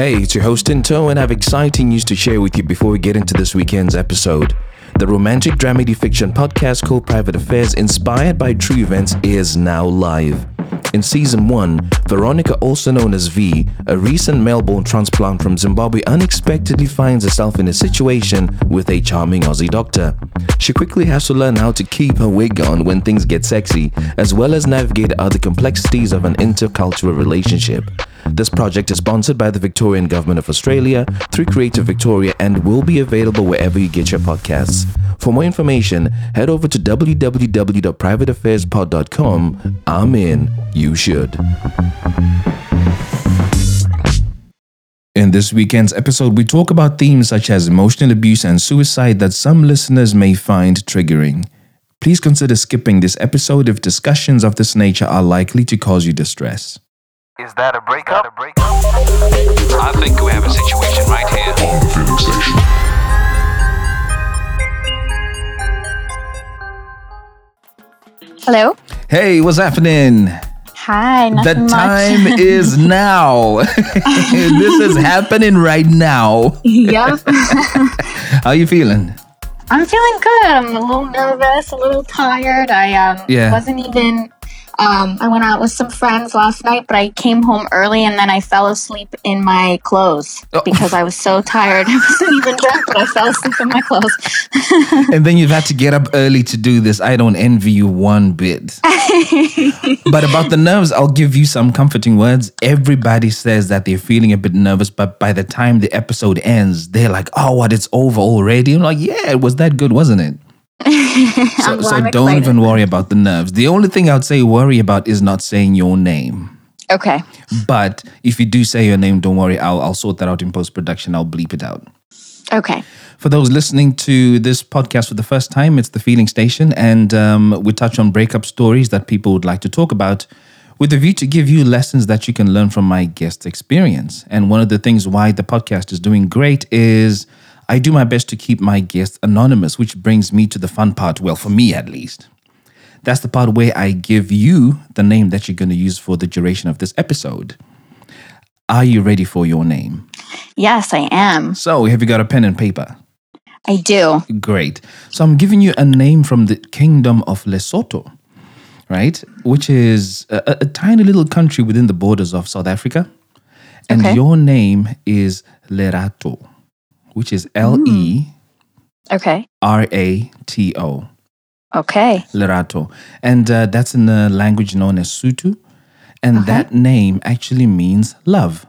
Hey, it's your host Tinto, and I have exciting news to share with you before we get into this weekend's episode. The romantic dramedy fiction podcast called Private Affairs, inspired by true events, is now live. In season 1, Veronica, also known as V, a recent male-born transplant from Zimbabwe, unexpectedly finds herself in a situation with a charming Aussie doctor. She quickly has to learn how to keep her wig on when things get sexy, as well as navigate other complexities of an intercultural relationship. This project is sponsored by the Victorian Government of Australia through Creative Victoria and will be available wherever you get your podcasts. For more information, head over to www.privateaffairspod.com. I'm in. You should. In this weekend's episode, we talk about themes such as emotional abuse and suicide that some listeners may find triggering. Please consider skipping this episode if discussions of this nature are likely to cause you distress. Is that a breakup? I think we have a situation right here. on the Feeling Station. Hello. Hey, what's happening? Hi. The Nothing time much. is now. this is happening right now. yep. How you feeling? I'm feeling good. I'm a little nervous, a little tired. I um Yeah. wasn't even um I went out with some friends last night, but I came home early and then I fell asleep in my clothes Oh. because I was so tired. I wasn't even drunk, but I fell asleep in my clothes. And then you've had to get up early to do this. I don't envy you one bit. but about the nerves, I'll give you some comforting words. Everybody says that they're feeling a bit nervous, but by the time the episode ends, they're like, oh, what, it's over already? I'm like, yeah, it was that good, wasn't it? So, so don't even worry about the nerves. The only thing I'd say worry about is not saying your name. Okay. But if you do say your name, don't worry. I'll, I'll sort that out in post production. I'll bleep it out. Okay. For those listening to this podcast for the first time, it's the Feeling Station, and um, we touch on breakup stories that people would like to talk about with a view to give you lessons that you can learn from my guest experience. And one of the things why the podcast is doing great is I do my best to keep my guests anonymous, which brings me to the fun part, well, for me at least. That's the part where I give you the name that you're going to use for the duration of this episode. Are you ready for your name? Yes, I am. So, have you got a pen and paper? I do. Great. So I'm giving you a name from the kingdom of Lesotho, right? Which is a, a- tiny little country within the borders of South Africa. And Okay. your name is Lerato, which is hmm. L E Okay. R A T O. Okay. Lerato. And uh, that's in the language known as Sotho. And uh-huh. that name actually means love.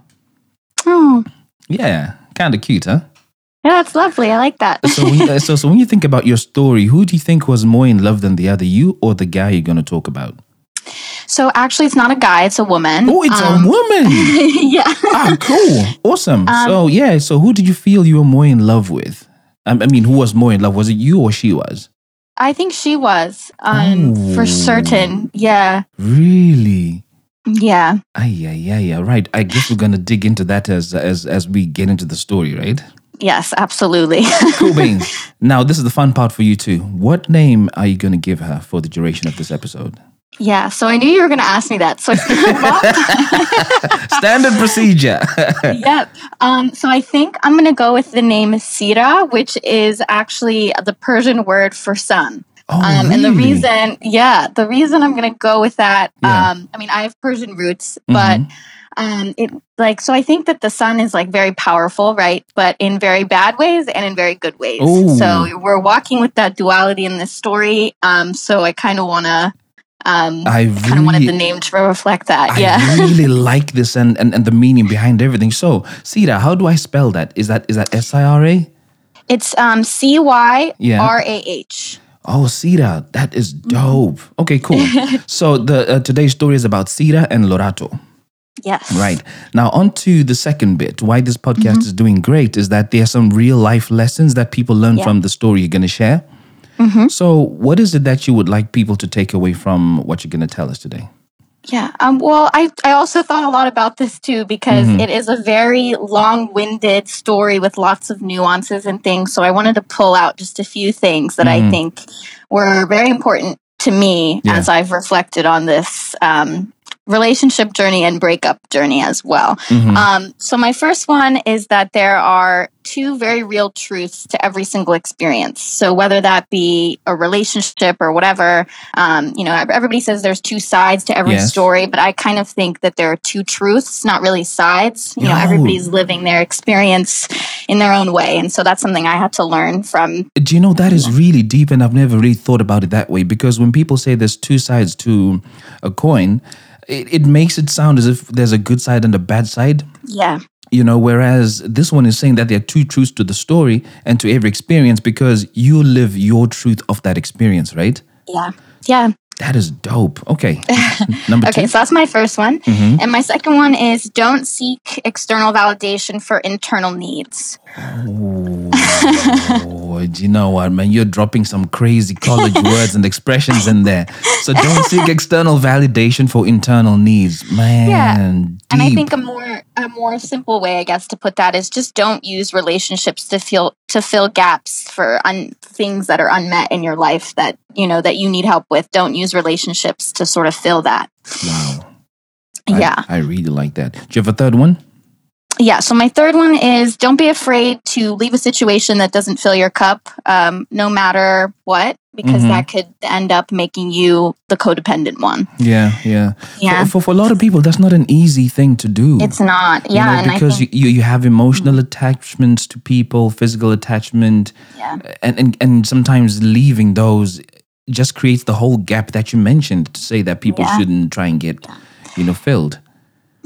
Oh, Yeah, kind of cute, huh? yeah, that's lovely. I like that. So when, you, so, so when you think about your story, who do you think was more in love than the other, you or the guy you're going to talk about? So actually, it's not a guy; it's a woman. Oh, it's Um, a woman. yeah. ah, cool. Awesome. Um, so, yeah, so who did you feel you were more in love with? I mean, who was more in love? Was it you or she was? I think she was, um, for certain. Yeah, Really? yeah, Ah, yeah, yeah, yeah. Right. I guess we're going to dig into that as, as, as we get into the story, right? yes, absolutely. Cool beans. now, this is the fun part for you too. What name are you going to give her for the duration of this episode? Yeah. So I knew you were going to ask me that. So Standard procedure. yep. Um, so I think I'm going to go with the name Cyrah, which is actually the Persian word for sun. Oh, Um, And the reason, yeah, the reason I'm going to go with that, Yeah. um, I mean, I have Persian roots, but Mhm. um, it like, so I think that the sun is like very powerful, right? But in very bad ways and in very good ways. Ooh. So we're walking with that duality in this story. Um, so I kind of want to, um, I kind of wanted the name to reflect that. I yeah. I really like this and, and, and the meaning behind everything. So, Cyrah, how do I spell that? Is that is that S I R A? it's um, C Y. R A H. Oh, Cyrah, that is dope. Okay, cool. so the uh, today's story is about Cyrah and Lerato. Yes. Right. Now, on to the second bit. Why this podcast Mm-hmm. is doing great is that there are some real life lessons that people learn Yeah. from the story you're going to share. Mm-hmm. So, what is it that you would like people to take away from what you're going to tell us today? Yeah. Um, well, I, I also thought a lot about this too because Mhm. it is a very long winded story with lots of nuances and things. So I wanted to pull out just a few things that Mhm. I think were very important to me Yeah. as I've reflected on this um, relationship journey and breakup journey as well. Mhm. Um, so my first one is that there are two very real truths to every single experience. So whether that be a relationship or whatever, um, you know, everybody says there's two sides to every Yes. story, but I kind of think that there are two truths, not really sides. You know, Oh. everybody's living their experience in their own way, and so that's something I had to learn from. Do you know that is really deep, and I've never really thought about it that way because when people say there's two sides to a coin, it, it makes it sound as if there's a good side and a bad side. Yeah. You know, whereas this one is saying that there are two truths to the story and to every experience because you live your truth of that experience, right? Yeah. Yeah. That is dope. Okay. Number Okay, two. so that's my first one. Mhm. And my second one is don't seek external validation for internal needs. Oh, do you know what, man? You're dropping some crazy college words and expressions in there. So don't seek external validation for internal needs, man. Yeah, And I think a more a more simple way, I guess, to put that is just don't use relationships to feel to fill gaps for un, things that are unmet in your life that you know that you need help with. Don't use relationships to sort of fill that. wow. I- Yeah. I, really like that. Do you have a third one? Yeah. So my third one is don't be afraid to leave a situation that doesn't fill your cup, um, no matter what, because Mhm. that could end up making you the codependent one. Yeah, yeah. Yeah. For, for, for a lot of people, that's not an easy thing to do. It's not. you Yeah. know, and I because think, you, you, you have emotional attachments to people, physical attachment, yeah. and, and, and sometimes leaving those just creates the whole gap that you mentioned to say that people Yeah. shouldn't try and get, you know, filled.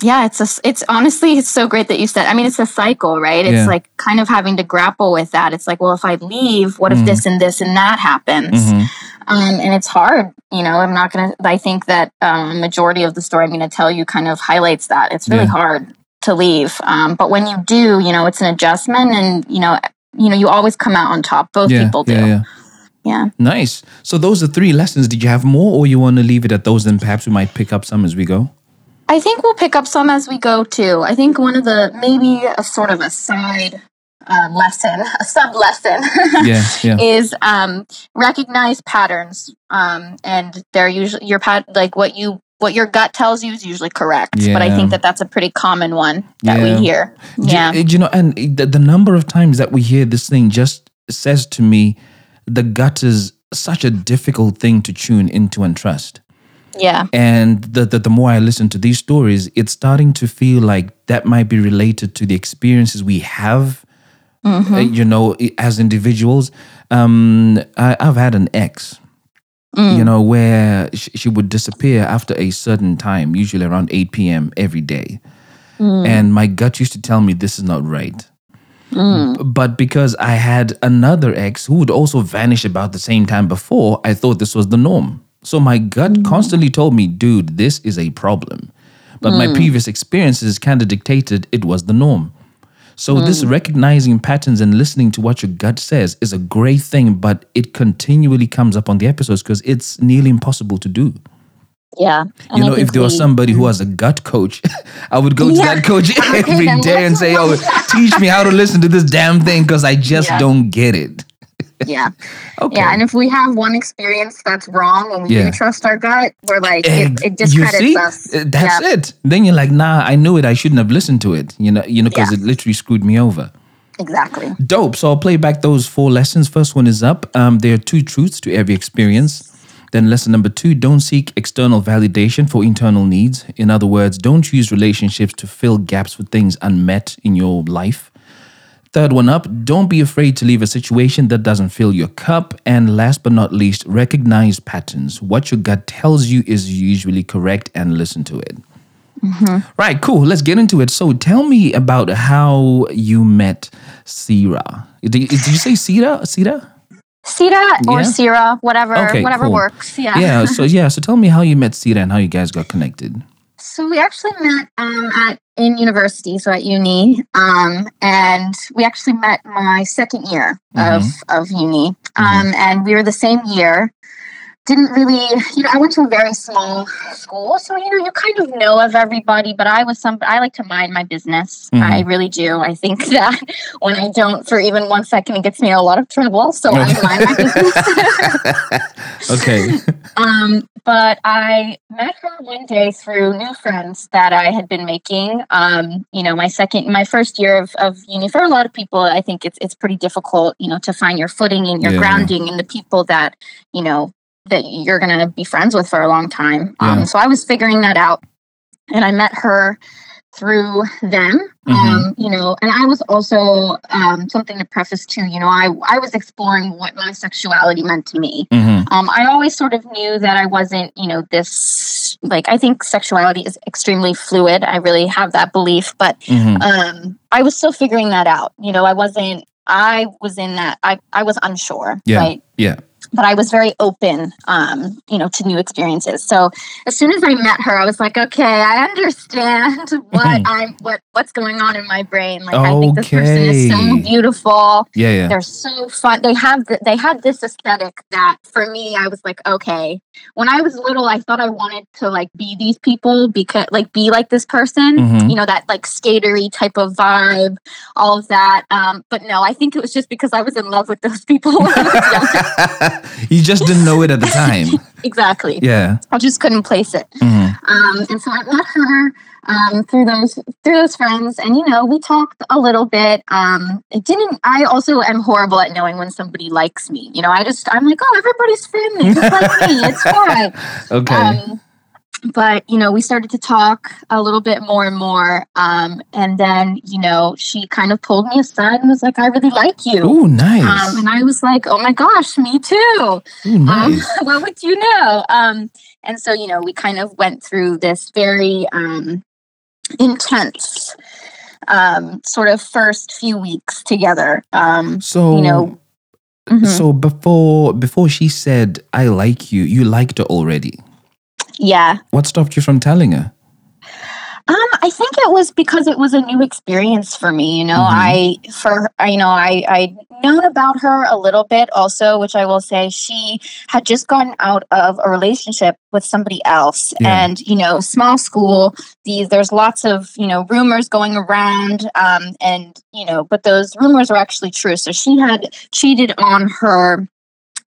Yeah, it's a, it's honestly it's so great that you said. I mean, it's a cycle, right? It's Yeah. like kind of having to grapple with that. It's like, well, if I leave, what if Mhm. this and this and that happens? Mhm. Um, and it's hard. You know, I'm not gonna. I think that um, majority of the story I'm gonna tell you kind of highlights that. It's really Yeah. hard to leave, um, but when you do, you know, it's an adjustment, and you know, you know, you always come out on top. Both Yeah, people do. Yeah. Nice. So those are three lessons. Did you have more, or you want to leave it at those? Then perhaps we might pick up some as we go. I think we'll pick up some as we go too. I think one of the maybe a sort of a side uh, lesson, a sub lesson. Yeah, yeah. is um, recognize patterns, um, and they're usually your pat like what you what your gut tells you is usually correct. But I think that that's a pretty common one that Yeah. we hear. Do- Yeah, do you know, and the, the number of times that we hear this thing just says to me, the gut is such a difficult thing to tune into and trust. Yeah, And the, the, the more I listen to these stories, it's starting to feel like that might be related to the experiences we have, uh, you know, as individuals. Um, I, I've had an ex, you know, where she, she would disappear after a certain time, usually around 8 p.m. every day. And my gut used to tell me this is not right. B- But because I had another ex who would also vanish about the same time before, I thought this was the norm. So my gut constantly told me, dude, this is a problem. But my previous experiences kind of dictated it was the norm. So this recognizing patterns and listening to what your gut says is a great thing, but it continually comes up on the episodes because it's nearly impossible to do. yeah. You know, if there was somebody who was a gut coach, I would go to Yeah. that coach every day and say, "Oh, teach me how to listen to this damn thing because I just Yeah. don't get it." Yeah, Okay. yeah. And if we have one experience that's wrong and we Yeah. do trust our gut, we're like it, it you discredits see? us. Uh, That's yeah, it. Then you're like, "Nah, I knew it. I shouldn't have listened to it." You know, you know, because Yeah. it literally screwed me over. exactly. Dope. So I'll play back those four lessons. First one is up. Um, there are two truths to every experience. Then lesson number two: don't seek external validation for internal needs. In other words, don't use relationships to fill gaps with things unmet in your life. Third one up, don't be afraid to leave a situation that doesn't fill your cup. And last but not least, recognize patterns. What your gut tells you is usually correct and listen to it. Mm-hmm. Right, cool. Let's get into it. So tell me about how you met Cyrah. Did you, did you say Cyrah? Cyrah? Cyrah or Yeah. Cyrah, whatever, Okay, whatever cool. works. Yeah. Yeah. So yeah. So tell me how you met Cyrah and how you guys got connected. So we actually met um, at in university, so at uni, um, and we actually met my second year of of uni, um, and we were the same year. Didn't really, you know, I went to a very small school, so you know, you kind of know of everybody. But I was some, I like to mind my business. Mhm. I really do. I think that when I don't for even one second, it gets me in a lot of trouble. So I mind my business. okay. Um, but I met her one day through new friends that I had been making. Um, you know, my second, my first year of, of uni. For a lot of people, I think it's it's pretty difficult, you know, to find your footing and your Yeah. grounding in the people that you know that you're gonna be friends with for a long time. Yeah. Um, so I was figuring that out, and I met her through them. Mm-hmm. Um, you know, and I was also um, something to preface too. You know, I I was exploring what my sexuality meant to me. hmm Um, I always sort of knew that I wasn't, you know, this like I think sexuality is extremely fluid. I really have that belief, but hmm um, I was still figuring that out. You know, I wasn't. I was in that. I I was unsure, Yeah. right? Yeah. But I was very open, um, you know, to new experiences. So as soon as I met her, I was like, okay, I understand what I'm, what what's going on in my brain. Like, I think this person is so beautiful Yeah. Yeah. they're so fun they have th- they had this aesthetic that for me i was like okay when i was little i thought i wanted to like be these people because like be like this person Mhm. you know that like skatery type of vibe all of that um but no i think it was just because i was in love with those people when i was younger you just didn't know it at the time. exactly Yeah. i just couldn't place it hmm um, and so I met her um, through those through those friends, and you know we talked a little bit. Um, it didn't. I also am horrible at knowing when somebody likes me. You know, I just I'm like, oh, everybody's friendly, just like me. It's fine. Okay. Um, but you know, we started to talk a little bit more and more, um, and then you know, she kind of pulled me aside and was like, "I really like you." oh, nice. Um, and I was like, "Oh my gosh, me too." Ooh, Um, nice. what would you know? Um, and so, you know, we kind of went through this very um, intense um, sort of first few weeks together. Um, so you know, mhm. so before before she said I like you, you liked her already. Yeah. What stopped you from telling her? Um, I think it was because it was a new experience for me. You know, Mhm. I for you know I I known about her a little bit also, which I will say she had just gotten out of a relationship with somebody else, Yeah. and you know, small school. These there's lots of you know rumors going around, um, and you know, but those rumors were actually true. So she had cheated on her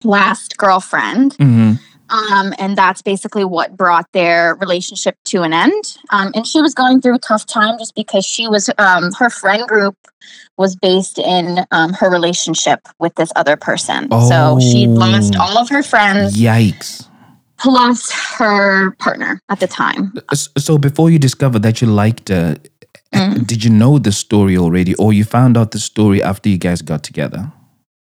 last girlfriend hmm um, and that's basically what brought their relationship to an end. Um, and she was going through a tough time just because she was um, her friend group was based in um, her relationship with this other person. So she'd lost Oh. all of her friends Yikes. plus her partner at the time. So before you discovered that you liked her, Mm. did you know the story already, or you found out the story after you guys got together?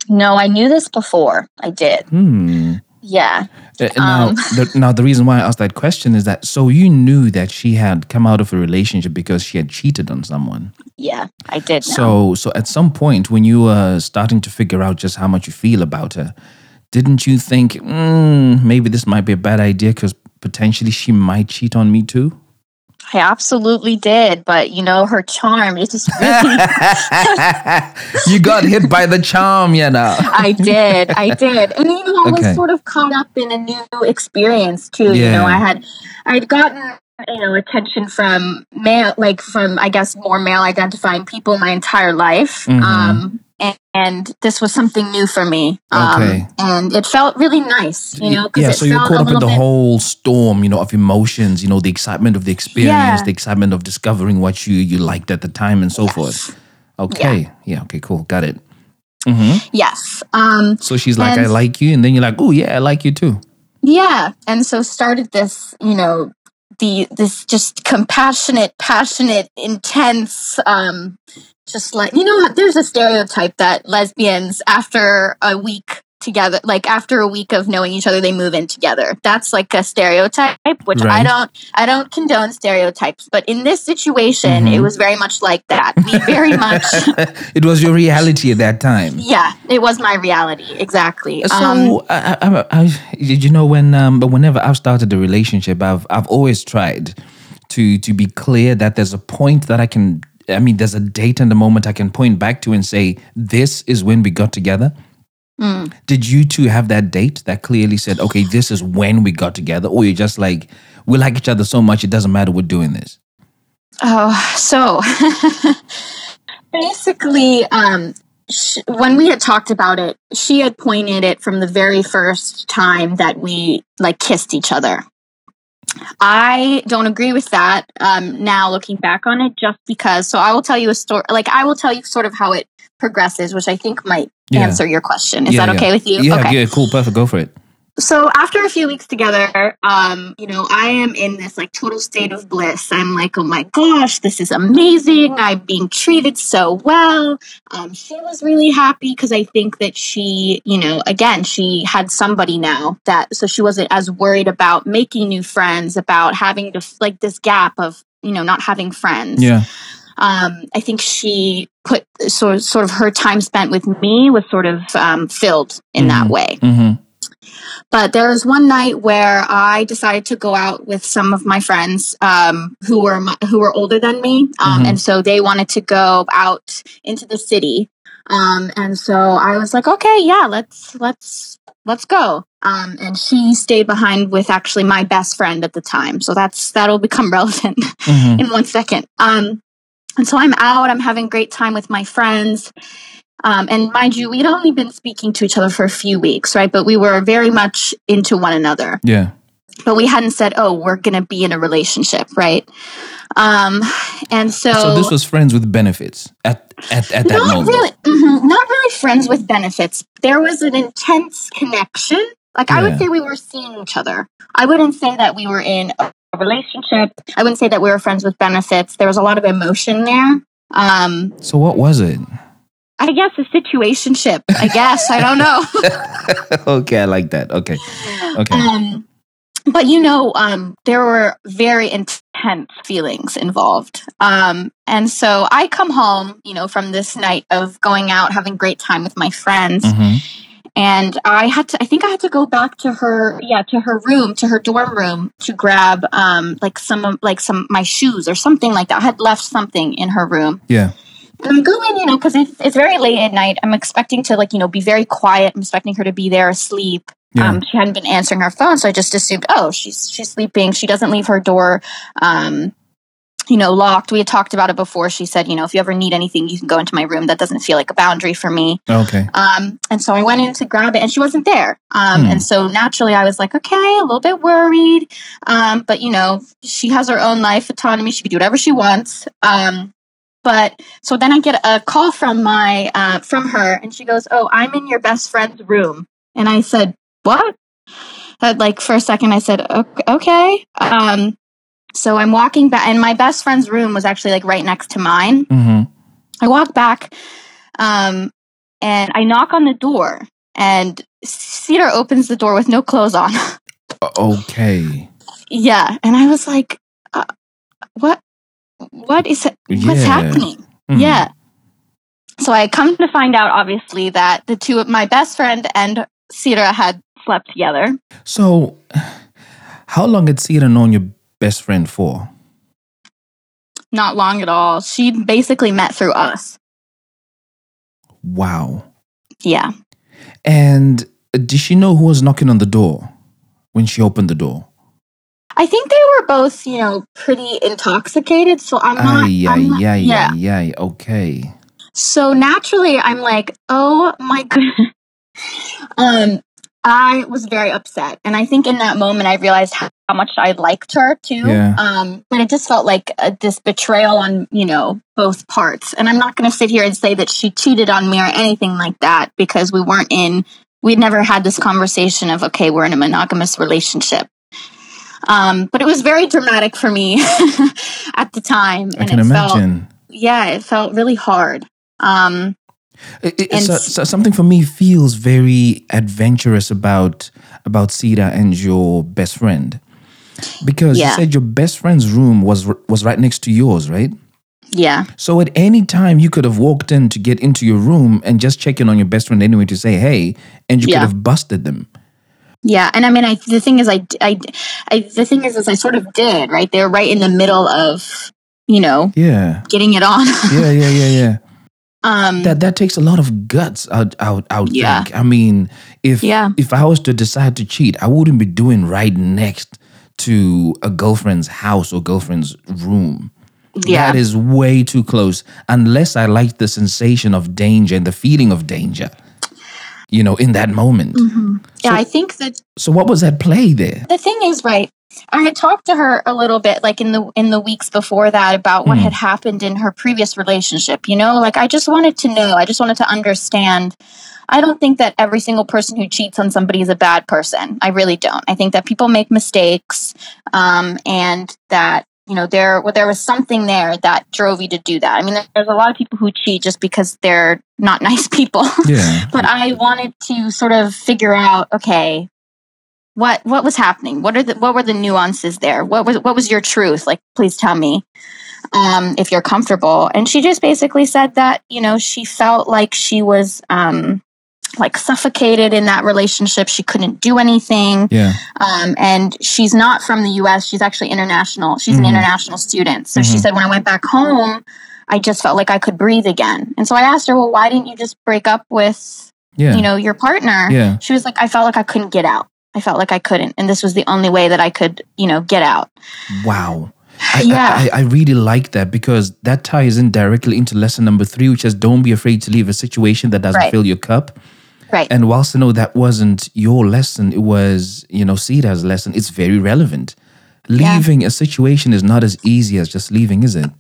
No, I knew this before. I did. Hmm. Yeah. Uh, now, Um. the, now the reason why I asked that question is that so you knew that she had come out of a relationship because she had cheated on someone. Yeah, I did. Know. So, so at some point when you were starting to figure out just how much you feel about her, didn't you think mm, maybe this might be a bad idea because potentially she might cheat on me too? I absolutely did. But, you know, her charm is just really you got hit by the charm, you know. I did. I did. And you know, I Okay. was sort of caught up in a new experience too. You know, I had I'd gotten you know attention from male like from I guess more male identifying people my entire life. Mhm. Um and, this was something new for me. Um, Okay. and it felt really nice, you know, yeah, it so you're caught up in the bit whole storm, you know, of emotions, you know, the excitement of the experience, Yeah. the excitement of discovering what you you liked at the time and so forth. Okay. Yeah. okay, cool. Got it. Mm-hmm. yes. Um So she's like, And- I like you. And then you're like, oh, yeah, I like you too. Yeah, and so started this, you know, the this just compassionate, passionate, intense um just like you know there's a stereotype that lesbians after a week together like after a week of knowing each other they move in together that's like a stereotype which i don't i don't condone stereotypes but in this situation it Mhm. was very much like that we very much it was your reality at that time. yeah it was my reality exactly So, um I, I, I, did you know when? Um, but whenever I've started a relationship, I've I've always tried to to be clear that there's a point that I can. I mean, there's a date and a moment I can point back to and say, "This is when we got together." Mm. Did you two have that date that clearly said, okay, this is when we got together? Or you're just like, we like each other so much, it doesn't matter, we're doing this? Oh, so basically, um, sh- when we had talked about it, she had pointed it from the very first time that we like kissed each other. I don't agree with that. Um, now looking back on it, just because. So I will tell you a story. Like I will tell you sort of how it progresses, which I think might Yeah. answer your question. Is Yeah, that yeah. okay with you? Yeah, okay. yeah, cool, perfect, go for it. So after a few weeks together um you know i am in this like total state of bliss i'm like oh my gosh this is amazing i'm being treated so well um she was really happy because i think that she you know again she had somebody now that so she wasn't as worried about making new friends about having to like this gap of you know not having friends Yeah. um, I think she put sort of, sort of her time spent with me was sort of um, filled in that Mhm. way. Mm-hmm. But there was one night where I decided to go out with some of my friends um, who were my, who were older than me, um, Mhm. and so they wanted to go out into the city. Um, and so I was like, okay, yeah, let's let's let's go. Um, and she stayed behind with actually my best friend at the time, so that's that'll become relevant Mm-hmm. in one second. Um, and so I'm out. I'm having a great time with my friends. Um, and mind you, we'd only been speaking to each other for a few weeks, right? But we were very much into one another. Yeah. But we hadn't said, "Oh, we're going to be in a relationship," right? Um, and so, So this was friends with benefits at at, at that not moment. really, mhm, not really friends with benefits. There was an intense connection. Like I would say, we were seeing each other. I wouldn't say that we were in a relationship. I wouldn't say that we were friends with benefits. There was a lot of emotion there. Um, So what was it? I guess a situationship. I guess I don't know. okay, I like that. Okay. Okay. um, but you know, um, there were very intense feelings involved. Um, and so I come home, you know, from this night of going out, having great time with my friends, hmm and I had to. I think I had to go back to her, yeah, to her room, to her dorm room, to grab um, like some of like some my shoes or something like that. I had left something in her room. Yeah. And I'm going, you know, because it's, it's very late at night. I'm expecting to, like, you know, be very quiet. I'm expecting her to be there asleep. Yeah. Um, she hadn't been answering her phone, so I just assumed, oh, she's she's sleeping. She doesn't leave her door, um, you know, locked. We had talked about it before. She said, you know, if you ever need anything, you can go into my room. That doesn't feel like a boundary for me. Okay. Um, and so I went in to grab it, and she wasn't there. Um, Hmm. and so naturally, I was like, okay, a little bit worried. Um, but you know, she has her own life autonomy. She can do whatever she wants. Um, but so then I get a call from my uh, from her, and she goes, "Oh, I'm in your best friend's room." And I said, "What?" Like for a second, I said, "Ok- "Okay." Um, so I'm walking back, and my best friend's room was actually like right next to mine. hmm I walk back, um, and I knock on the door, and Cedar opens the door with no clothes on. Okay. yeah, and I was like, uh, "What? What is? What's Yeah. happening?" Mhm. Yeah. So I come to find out, obviously, that the two of my best friend and Cedar had slept together. So, how long had Cedar known your best friend for? Not long at all. She basically met through us. Wow. Yeah. And did she know who was knocking on the door when she opened the door? I think they were both, you know, pretty intoxicated. So I'm not. Ay, I'm not- ay, yeah. ay, ay. Okay. So naturally, I'm like, oh my goodness. um, I was very upset, and I think in that moment I realized how, how much I liked her too. Yeah. Um, but it just felt like a, this betrayal on you know both parts. And I'm not going to sit here and say that she cheated on me or anything like that because we weren't in. We'd never had this conversation of okay, we're in a monogamous relationship. Um, but it was very dramatic for me at the time, I and can it felt imagine. yeah, it felt really hard. Um, It- it- so- so something for me feels very adventurous about about Cedar and your best friend, because you said your best friend's room was was right next to yours, right? yeah. So at any time you could have walked in to get into your room and just check in on your best friend anyway to say hey, and you Yeah. could have busted them. Yeah, and I mean, I the thing is, I, I, I, the thing is, is I sort of did right. They're right in the middle of, you know, Yeah, getting it on. yeah, yeah, yeah, yeah. Um, that that takes a lot of guts. I I would, I Yeah. think. I mean, if Yeah. if I was to decide to cheat, I wouldn't be doing right next to a girlfriend's house or girlfriend's room. yeah. That is way too close. Unless I like the sensation of danger and the feeling of danger. You know, in that moment. yeah, I think that So what was at play there? the thing is right i had talked to her a little bit like in the in the weeks before that about what Mhm. had happened in her previous relationship you know like i just wanted to know i just wanted to understand i don't think that every single person who cheats on somebody is a bad person i really don't i think that people make mistakes um, and that you know there well, there was something there that drove you to do that i mean there's a lot of people who cheat just because they're not nice people Yeah. but I wanted to sort of figure out, okay, what what was happening? What are the what were the nuances there? What was what was your truth? Like, please tell me um, if you're comfortable. And she just basically said that you know she felt like she was um, like suffocated in that relationship. She couldn't do anything. Yeah. Um, and she's not from the US. She's actually international. She's Mhm. an international student. So she Mhm. said, when I went back home, I just felt like I could breathe again. And so I asked her, well, why didn't you just break up with, Yeah. you know, your partner? Yeah. She was like, I felt like I couldn't get out. I felt like I couldn't. And this was the only way that I could, you know, get out. Wow. I, Yeah. I, I really like that because that ties in directly into lesson number three, which is don't be afraid to leave a situation that doesn't Right. fill your cup. Right. And whilst I know that wasn't your lesson, it was, you know, Sita's lesson, it's very relevant. Yeah. Leaving a situation is not as easy as just leaving, is it?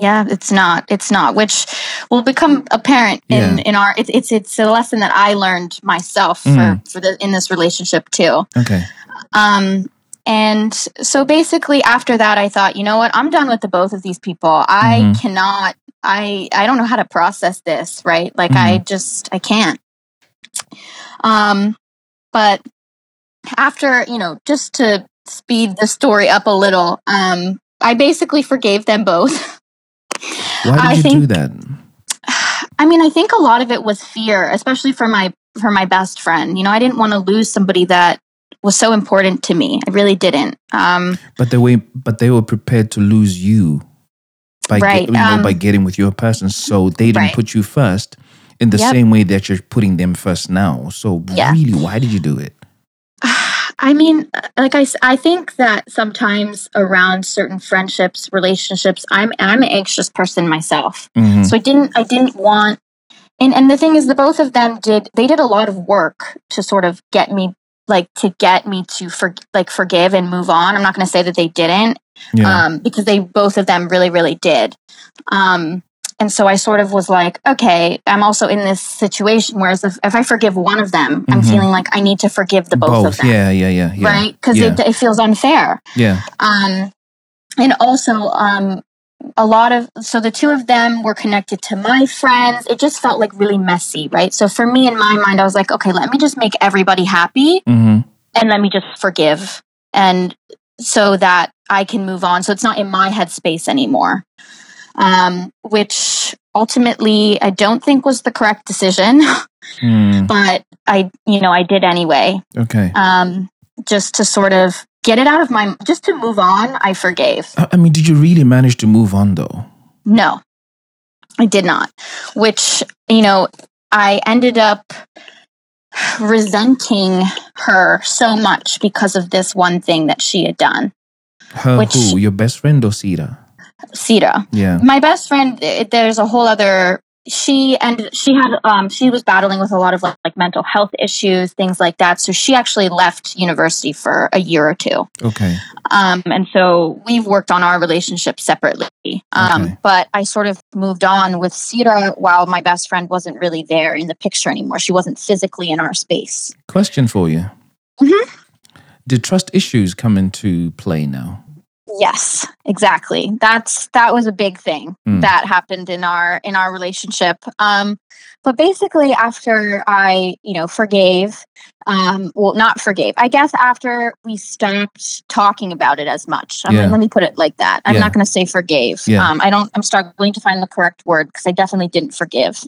Yeah, it's not. It's not, which will become apparent in, Yeah. in our, it's, it's, it's a lesson that I learned myself for, Mm. for the, in this relationship too. Okay. Um, and so basically after that, I thought, you know what? I'm done with the both of these people. I Mhm. cannot, I, I don't know how to process this, right? Like I just, I can't. Um, but after, you know, just to speed the story up a little, um, I basically forgave them both. Why did I you do think- that? I mean, I think a lot of it was fear, especially for my for my best friend. You know, I didn't want to lose somebody that was so important to me. I really didn't. Um, But they were, but they were prepared to lose you by, Right, get, you know, um, by getting with your person. So they didn't Right. put you first in the Yep. same way that you're putting them first now. So Yeah. really, why did you do it? I mean, like I, I think that sometimes around certain friendships, relationships, I'm I'm an anxious person myself. Mhm. So I didn't I didn't want and and the thing is the both of them did they did a lot of work to sort of get me like to get me to for, like forgive and move on. I'm not going to say that they didn't Yeah. um because they both of them really really did. Um and so I sort of was like, okay, I'm also in this situation. Whereas if, if I forgive one of them, I'm Mhm. feeling like I need to forgive the both, of them Yeah, yeah, yeah, yeah. right? Because yeah. it, it feels unfair. Yeah. Um, and also, um, a lot of so the two of them were connected to my friends. It just felt like really messy, right? So for me, in my mind, I was like, okay, let me just make everybody happy, hmm and let me just forgive, and so that I can move on. So it's not in my headspace anymore. Um, which ultimately I don't think was the correct decision, Mm, but I, you know, I did anyway. Okay. um, just to sort of get it out of my just to move on i forgave. I mean, did you really manage to move on though? no. I did not. Which you know i ended up resenting her so much because of this one thing that she had done. Her Which- who? Your best friend or Sita? Yeah. my best friend there's a whole other she and she had um she was battling with a lot of like, like mental health issues things like that so she actually left university for a year or two Okay. Um, and so we've worked on our relationship separately. Um, Okay. But I sort of moved on with Sita while my best friend wasn't really there in the picture anymore. She wasn't physically in our space. Question for you. Mhm. Did trust issues come into play now? Yes, exactly. That's that was a big thing Mm. that happened in our in our relationship. Um, but basically, after I you know forgave, um, well, not forgave. I guess after we stopped talking about it as much. I Yeah. mean, let me put it like that. I'm Yeah. not going to say forgave. Yeah. Um, I don't. I'm struggling to find the correct word because I definitely didn't forgive.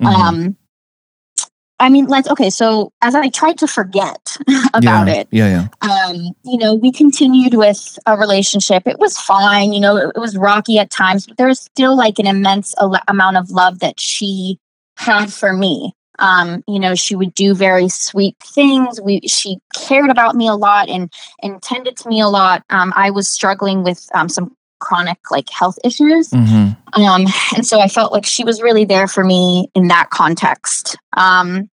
Mhm. Um, I mean, let's okay. So as I tried to forget about yeah. it, Yeah, yeah. um, you know, we continued with a relationship. It was fine. You know, it, it was rocky at times, but there was still like an immense al- amount of love that she had for me. Um, you know, she would do very sweet things. We she cared about me a lot and and tended to me a lot. Um, I was struggling with um, some chronic like health issues. Mm-hmm. Um, and so I felt like she was really there for me in that context. Um,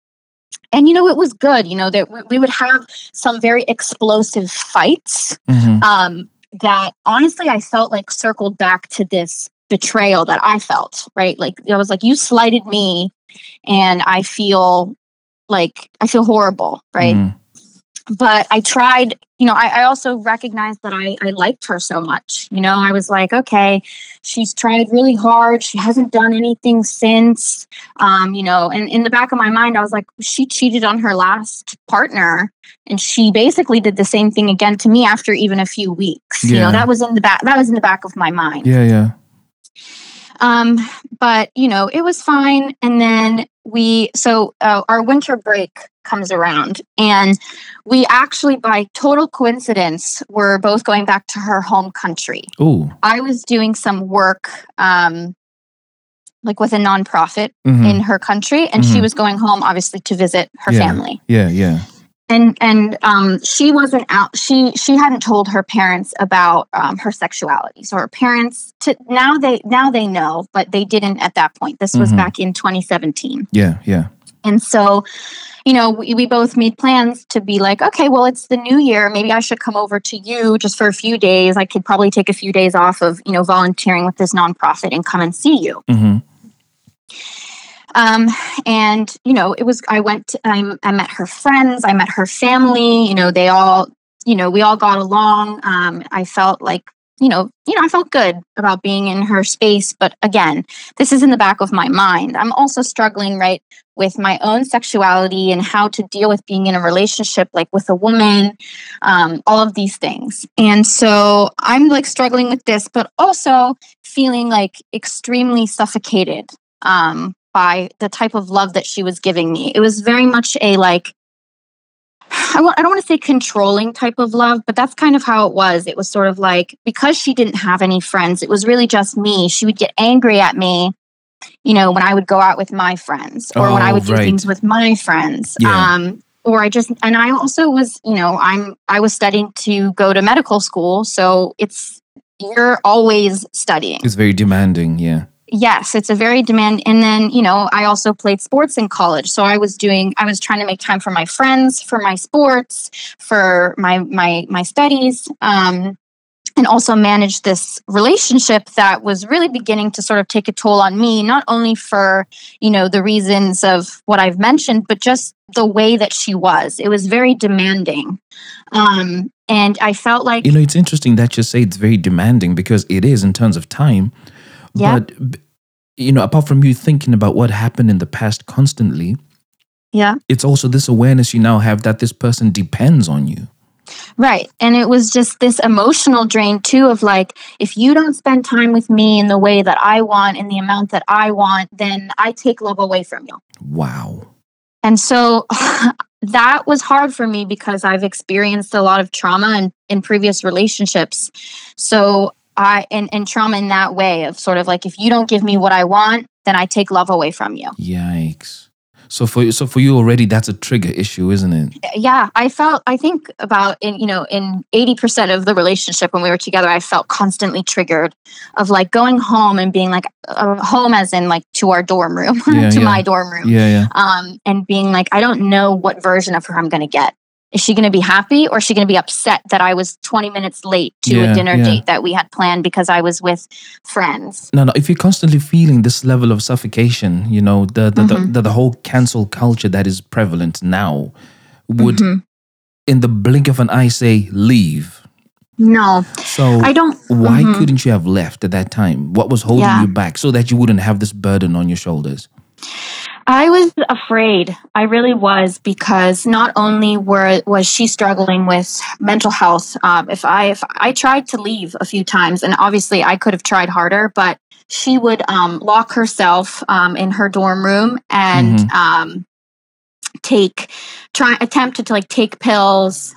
and you know, it was good. You know that we, would have some very explosive fights. Mm-hmm. Um, that honestly, I felt like circled back to this betrayal that I felt. Right, like I was like, you slighted me, and I feel like I feel horrible. Right Mm-hmm. But I tried, you know, I, I also recognized that I, I liked her so much. You know, I was like, okay, she's tried really hard. She hasn't done anything since. Um, you know, and in the back of my mind, I was like, she cheated on her last partner. And she basically did the same thing again to me after even a few weeks. You know, that was in the back that was in the back of my mind. Yeah, yeah. Um, but you know, it was fine. And then we, so uh, our winter break comes around, and we actually, by total coincidence, were both going back to her home country. Oh. I was doing some work, um, like with a nonprofit mhm. in her country, and she Mhm. was going home, obviously, to visit her Yeah. family Yeah, yeah. And and um, she wasn't out she she hadn't told her parents about um, her sexuality so her parents to now they now they know but they didn't at that point this was Mhm. back in 2017 Yeah, yeah. and so you know we, we both made plans to be like okay well it's the new year maybe i should come over to you just for a few days i could probably take a few days off of you know volunteering with this nonprofit and come and see you Mm-hmm. Um, and you know it was i went to, I, I met her friends i met her family you know they all you know we all got along. Um, i felt like you know you know i felt good about being in her space but again this is in the back of my mind. I'm also struggling right with my own sexuality and how to deal with being in a relationship like with a woman um, all of these things. And so i'm like struggling with this but also feeling like extremely suffocated um, by the type of love that she was giving me. It was very much a like, I don't want to say controlling type of love, but that's kind of how it was. It was sort of like, because she didn't have any friends, it was really just me. She would get angry at me, you know, when I would go out with my friends or when I Oh, would do right. things with my friends. Yeah. Um, or I just, and I also was, you know, I'm, I was studying to go to medical school. So it's, you're always studying. It's very demanding, yeah. Yes, it's a very demand. And then, you know, I also played sports in college. So I was doing, I was trying to make time for my friends, for my sports, for my my my studies, um, and also manage this relationship that was really beginning to sort of take a toll on me. Not only for you know the reasons of what I've mentioned, but just the way that she was. It was very demanding, um, and I felt like You know, it's interesting that you say it's very demanding because it is in terms of time. Yeah. But, you know, apart from you thinking about what happened in the past constantly, yeah. it's also this awareness you now have that this person depends on you. Right. And it was just this emotional drain, too, of like, if you don't spend time with me in the way that I want, in the amount that I want, then I take love away from you. Wow. And so that was hard for me because I've experienced a lot of trauma in, in previous relationships. So I, and, and trauma in that way of sort of like, if you don't give me what I want, then I take love away from you. Yikes. So for so for you already that's a trigger issue, isn't it? yeah i felt i think about in you know in 80% of the relationship when we were together i felt constantly triggered of like going home and being like uh, home as in like to our dorm room Yeah, to yeah. my dorm room Yeah, yeah. um and being like i don't know what version of her i'm going to get is she going to be happy or is she going to be upset that i was 20 minutes late to Yeah, a dinner yeah. date that we had planned because i was with friends No, no. If you're constantly feeling this level of suffocation, you know the the, Mhm. the, the, whole cancel culture that is prevalent now would, Mhm. in the blink of an eye, say leave. no So i don't why Mhm. couldn't you have left at that time? What was holding Yeah. you back so that you wouldn't have this burden on your shoulders? I was afraid. I really was because not only were was she struggling with mental health. Um, if I if I tried to leave a few times, and obviously I could have tried harder, but she would um, lock herself um, in her dorm room and um, take try attempt to like take pills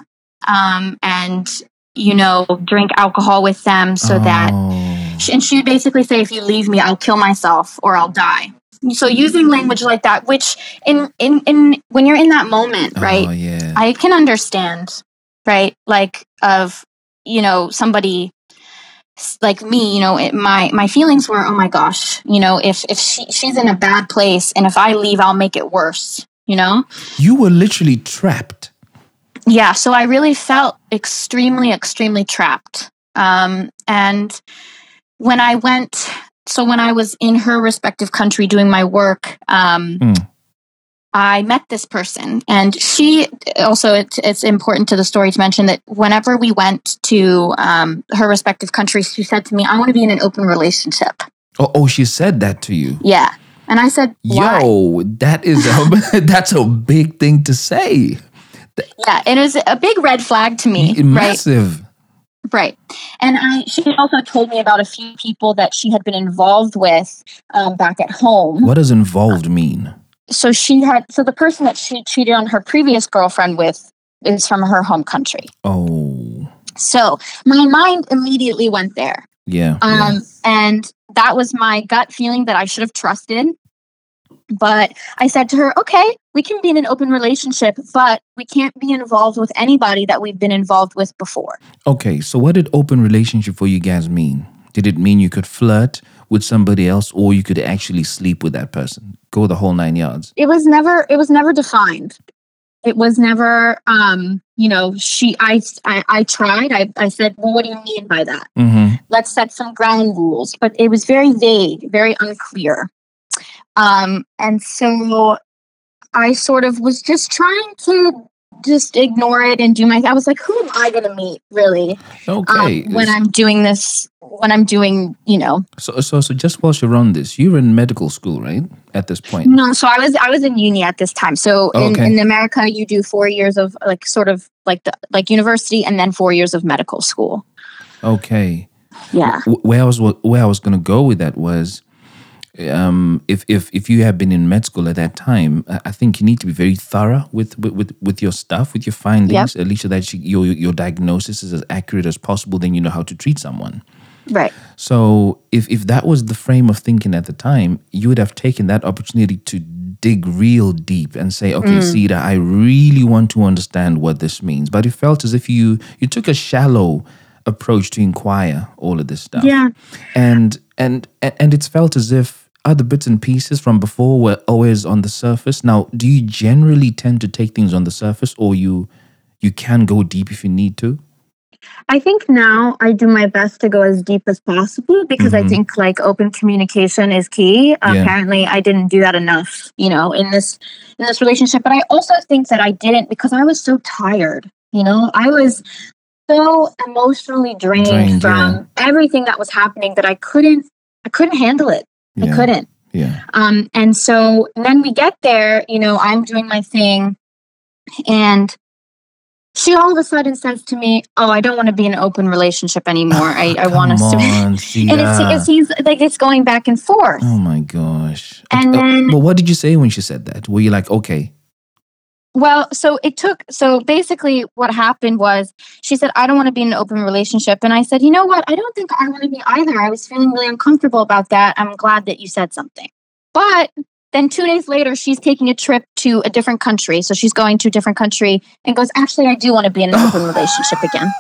um and you know drink alcohol with them so that Oh. and she would basically say if you leave me i'll kill myself or i'll die so using language like that which in in in when you're in that moment right Oh, yeah. I can understand, right? Like of you know somebody like me, you know, it, my my feelings were, oh my gosh, you know, if if she she's in a bad place and if I leave, I'll make it worse, you know. you were literally trapped. Yeah, so I really felt extremely extremely trapped. Um, and when I went, so when I was in her respective country doing my work, um, Mm. I met this person, and she also. It's, it's important to the story to mention that whenever we went to um, her respective countries, she said to me, "I want to be in an open relationship." Oh, oh, she said that to you. Yeah, and I said, "Why?" Yo, that is a that's a big thing to say. Yeah, and it was a big red flag to me. Massive. Right. And I she also told me about a few people that she had been involved with um, back at home. What does involved mean? So she had so the person that she cheated on her previous girlfriend with is from her home country. Oh, So my mind immediately went there. yeah. Um yeah. and that was my gut feeling that I should have trusted. But I said to her, okay, we can be in an open relationship, but we can't be involved with anybody that we've been involved with before. Okay, so what did open relationship for you guys mean? Did it mean you could flirt with somebody else or you could actually sleep with that person? Go the whole nine yards. it was never it was never defined it was never um you know she i i, I tried I, I said well what do you mean by that Mm-hmm. let's set some ground rules but it was very vague very unclear um and so i sort of was just trying to just ignore it and do my i was like who am i going to meet really Okay. um, when i'm doing this when i'm doing you know so, so, so just whilst you're on this, you were in medical school, right? At this point. No, so I was I was in uni at this time. So in, Okay. in America, you do four years of like sort of like the like university, and then four years of medical school. Okay. Yeah, Where I was where I was going to go with that was, um, if if if you have been in med school at that time, I think you need to be very thorough with with with, your stuff, with your findings, at least so that you, your your diagnosis is as accurate as possible. Then you know how to treat someone. right. So if if that was the frame of thinking at the time, you would have taken that opportunity to dig real deep and say, okay, Cyrah, I really want to understand what this means. But it felt as if you you took a shallow approach to inquire all of this stuff. Yeah. And and and it's felt as if other bits and pieces from before were always on the surface. Now, do you generally tend to take things on the surface or you you can go deep if you need to? I think now I do my best to go as deep as possible because I Mhm. think like open communication is key. Apparently, I didn't do that enough, you know, in this in this relationship. But I also think that I didn't because I was so tired. You know, I was so emotionally drained, Drained, from everything that was happening that I couldn't I couldn't handle it. I couldn't. Yeah. Um, and so then we get there, you know, I'm doing my thing, and she all of a sudden says to me, "Oh, I don't want to be in an open relationship anymore. I, I want us to." On, and it, Cyrah. it seems like it's going back and forth. Oh my gosh. And Uh, then- but what did you say when she said that? Were you like, okay, Well, so it took. So basically, what happened was she said, "I don't want to be in an open relationship," and I said, "You know what? I don't think I want to be either. I was feeling really uncomfortable about that. I'm glad that you said something." But then two days later, she's taking a trip to a different country. So she's going to a different country and goes, "Actually, I do want to be in an open relationship again."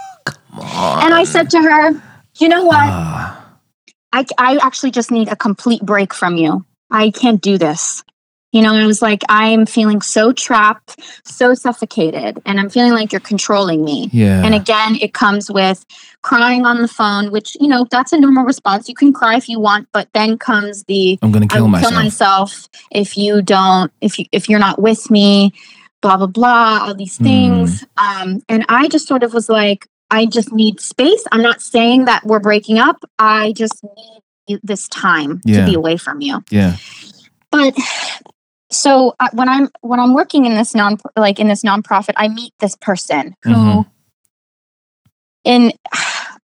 And I said to her, "You know what? ah, I, I actually just need a complete break from you. I can't do this. You know, I was like, I'm feeling so trapped, so suffocated, and I'm feeling like you're controlling me. yeah. And again, it comes with crying on the phone, which, you know, that's a normal response. You can cry if you want, but then comes the I'm gonna kill myself. kill myself if you don't, if you if you're not with me, blah blah blah, all these Hmm. things. Um, and I just sort of was like, I just need space. I'm not saying that we're breaking up. I just need this time Yeah. to be away from you. Yeah. But so uh, when I'm when I'm working in this non like in this nonprofit, I meet this person who, Mhm. in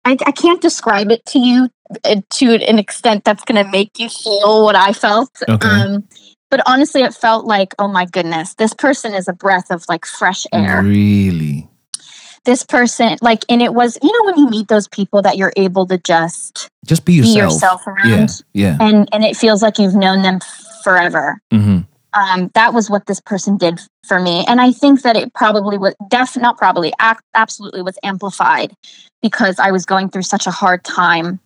I, I can't describe it to you uh, to an extent that's going to make you feel what I felt. Okay. Um, but honestly, it felt like, oh my goodness, this person is a breath of like fresh air. Really? This person, like, and it was, you know, when you meet those people that you're able to just Just be yourself. be yourself around, Yeah. Yeah. and and it feels like you've known them forever. hmm um, that was what this person did for me. And I think that it probably was, def- not probably, ac- absolutely was amplified because I was going through such a hard time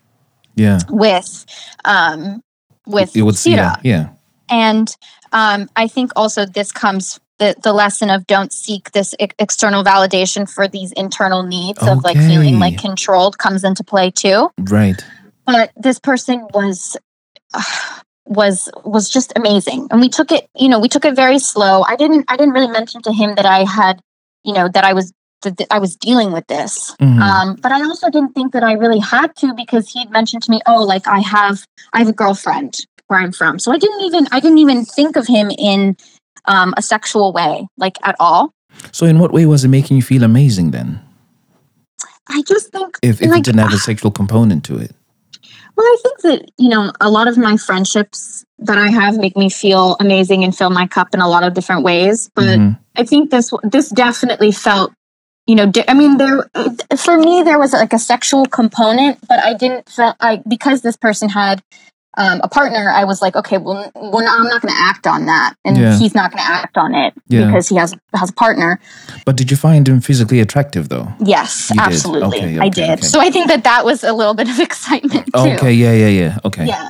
Yeah. with, um, with It would see that. Yeah. And um, I think also this comes the, the lesson of don't seek this e- external validation for these internal needs of like feeling like controlled comes into play too Right. but this person was was was just amazing and we took it you know we took it very slow i didn't i didn't really mention to him that i had you know that i was that i was dealing with this Mhm. um but i also didn't think that i really had to because he'd mentioned to me oh like i have i have a girlfriend where i'm from so i didn't even i didn't even think of him in um a sexual way like at all so, in what way was it making you feel amazing then? i just think If, if like, it didn't have a sexual component to it? Well, I think that, you know, a lot of my friendships that I have make me feel amazing and fill my cup in a lot of different ways. But Mhm. I think this this definitely felt, you know, di- I mean, there for me there was like a sexual component, but I didn't feel I because this person had um, a partner. I was like, okay, well, well I'm not going to act on that, and Yeah. he's not going to act on it Yeah. because he has has a partner. But did you find him physically attractive though? Yes, You did. absolutely, Okay, I did. okay. So I think that that was a little bit of excitement too. Okay. Yeah. Yeah. Yeah. Okay. Yeah.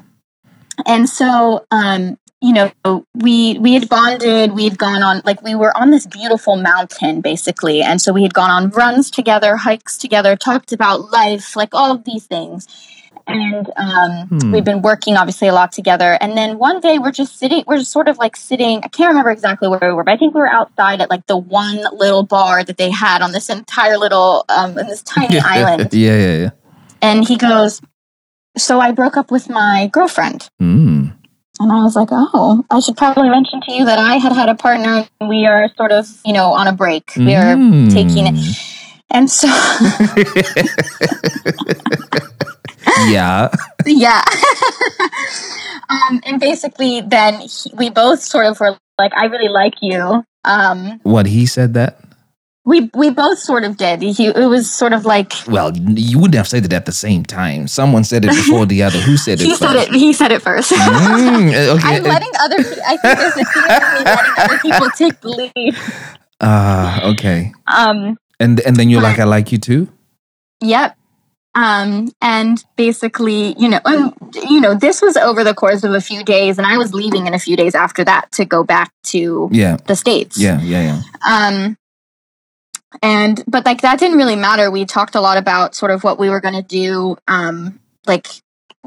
And so, um, you know, we we had bonded. We had gone on like we were on this beautiful mountain, basically, and so we had gone on runs together, hikes together, talked about life, like all of these things. And um, Hmm. we've been working obviously a lot together. And then one day we're just sitting, we're just sort of like sitting. I can't remember exactly where we were, but I think we were outside at like the one little bar that they had on this entire little, um, in this tiny island. yeah. Yeah. Yeah. And he goes, "So I broke up with my girlfriend." Mm. And I was like, oh, I should probably mention to you that I had had a partner. and We are sort of, you know, on a break. We are Mm. taking it. And so, yeah. yeah. um, and basically, then he, we both sort of were like, I really like you. Um, What he said that? we we both sort of did. He, it was sort of like Well, you wouldn't have said it at the same time. Someone said it before the other. Who said it? he said it. He said it first. Mm, okay. I'm letting other. I think there's a thing of me letting other people take the lead. Ah, okay. Um, And and then you're like, I like you too. Yep. Um, and basically, you know, um, you know, this was over the course of a few days, and I was leaving in a few days after that to go back to Yeah. the states. Yeah. Yeah. Yeah. Um, and but like that didn't really matter. We talked a lot about sort of what we were going to do, um, like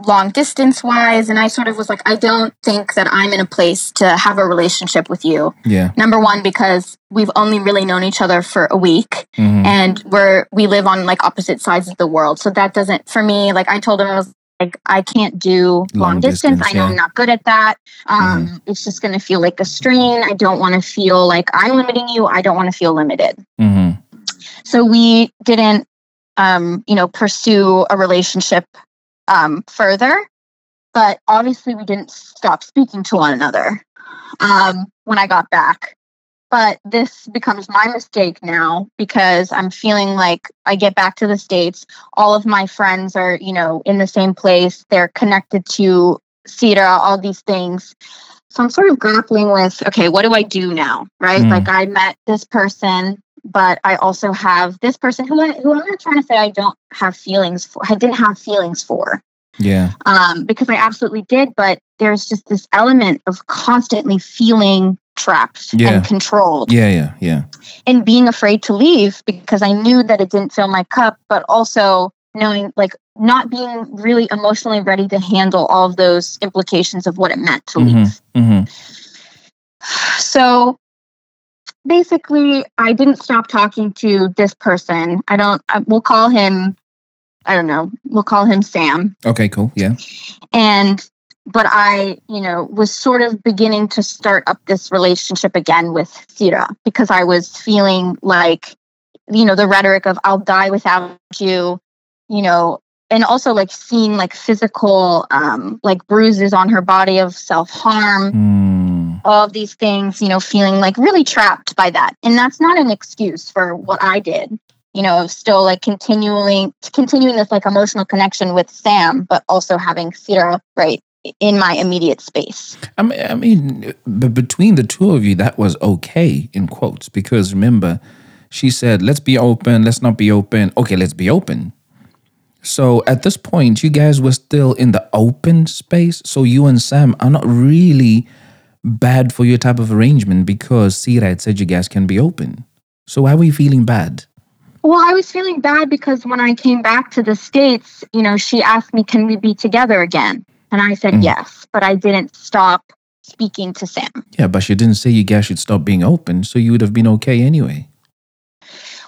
long distance wise, and I sort of was like, I don't think that I'm in a place to have a relationship with you. Yeah. Number one, because we've only really known each other for a week Mhm. and we're we live on like opposite sides of the world so that doesn't for me like i told him i was like i can't do long, Long distance. distance, i know yeah. i'm not good at that um it's just going to feel like a strain i don't want to feel like i'm limiting you i don't want to feel limited Mhm. so we didn't um you know pursue a relationship um further but obviously we didn't stop speaking to one another um when i got back. But this becomes my mistake now because i'm feeling like i get back to the states. All of my friends are you know in the same place. They're connected to Cyrah all these things. So i'm sort of grappling with okay what do i do now right? Mm. like i met this person but I also have this person who, I, who I'm not trying to say I don't have feelings for. I didn't have feelings for Yeah. um, because I absolutely did. But there's just this element of constantly feeling trapped Yeah. and controlled Yeah. Yeah. Yeah. and being afraid to leave because I knew that it didn't fill my cup, but also knowing like not being really emotionally ready to handle all of those implications of what it meant to Mhm. leave. Mhm. So basically, I didn't stop talking to this person. I don't, I, we'll call him, I don't know, we'll call him Sam. Okay. Cool. Yeah. And, but I, you know, was sort of beginning to start up this relationship again with Cyrah because I was feeling like, you know, the rhetoric of I'll die without you, you know, and also like seeing like physical, um, like bruises on her body of self harm Mm. All of these things, you know, feeling like really trapped by that. And that's not an excuse for what I did. You know, still like continually continuing this like emotional connection with Sam, but also having Cyrah right in my immediate space. I mean, I mean, but between the two of you, that was okay in quotes because remember, she said, "Let's be open. Let's not be open. Okay, let's be open." So at this point, you guys were still in the open space. So you and Sam are not really bad for your type of arrangement because Cyrah had said you guys can be open. So why were you feeling bad? Well, I was feeling bad because when I came back to the States, you know, she asked me, can we be together again? And I said Mhm. yes, but I didn't stop speaking to Sam. Yeah, but she didn't say you guys should stop being open, so you would have been okay anyway.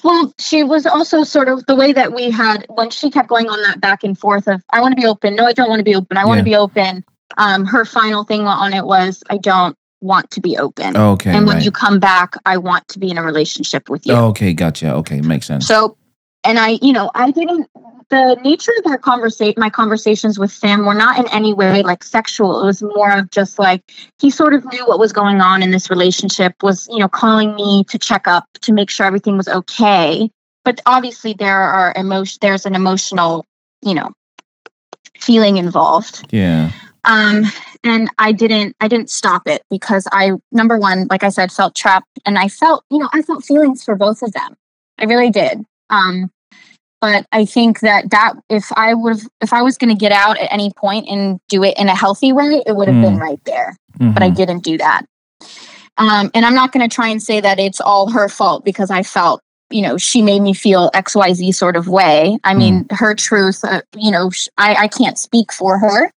Well, she was also sort of the way that we had when she kept going on that back and forth of I want to be open, no, I don't want to be open, I want Yeah. to be open. Um, her final thing on it was I don't want to be open. Okay, and when right. you come back, I want to be in a relationship with you. Okay, gotcha. Okay, makes sense. So, and I, you know, I didn't. The nature of our conversation, my conversations with Sam, were not in any way like sexual. It was more of just like he sort of knew what was going on in this relationship. Was you know calling me to check up to make sure everything was okay. But obviously, there are emotion. There's an emotional, you know, feeling involved yeah. Um and i didn't i didn't stop it because i number one like i said felt trapped and i felt you know i felt feelings for both of them. I really did. Um but i think that that if i would have if i was going to get out at any point and do it in a healthy way it would have been right there but i Mhm. didn't do that. Um and i'm not going to try and say that it's all her fault because i felt you know she made me feel xyz sort of way. I mean her truth uh, you know sh- I, I can't speak for her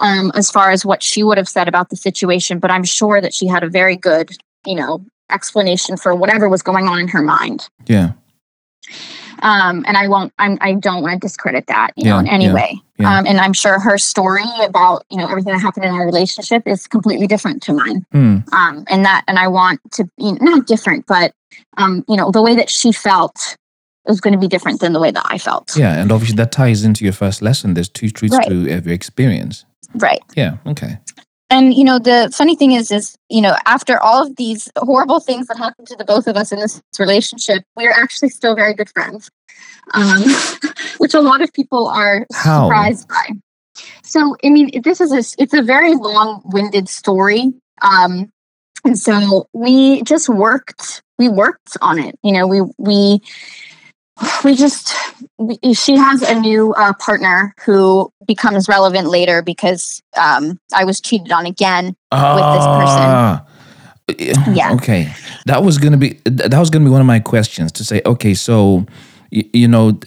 um, as far as what she would have said about the situation, but I'm sure that she had a very good, you know, explanation for whatever was going on in her mind. Yeah. Um, and I won't, I'm, I don't want to discredit that, you know, Yeah, in any yeah, way. yeah. Um, and I'm sure her story about, you know, everything that happened in our relationship is completely different to mine. Hmm. Um, and that, and I want to be not different, but, um, you know, the way that she felt was going to be different than the way that I felt. Yeah, and obviously that ties into your first lesson. There's two truths Right. to every experience. Right. Yeah. Okay. and you know the funny thing is is you know after all of these horrible things that happened to the both of us in this relationship we're actually still very good friends um, which a lot of people are How? surprised by so i mean this is a it's a very long-winded story um, and so we just worked we worked on it you know we we we just we, she has a new uh, partner who becomes relevant later because um, I was cheated on again. With this person. Ah. Yeah. Okay. That was gonna be that was gonna be one of my questions to say. Okay, so y- you know,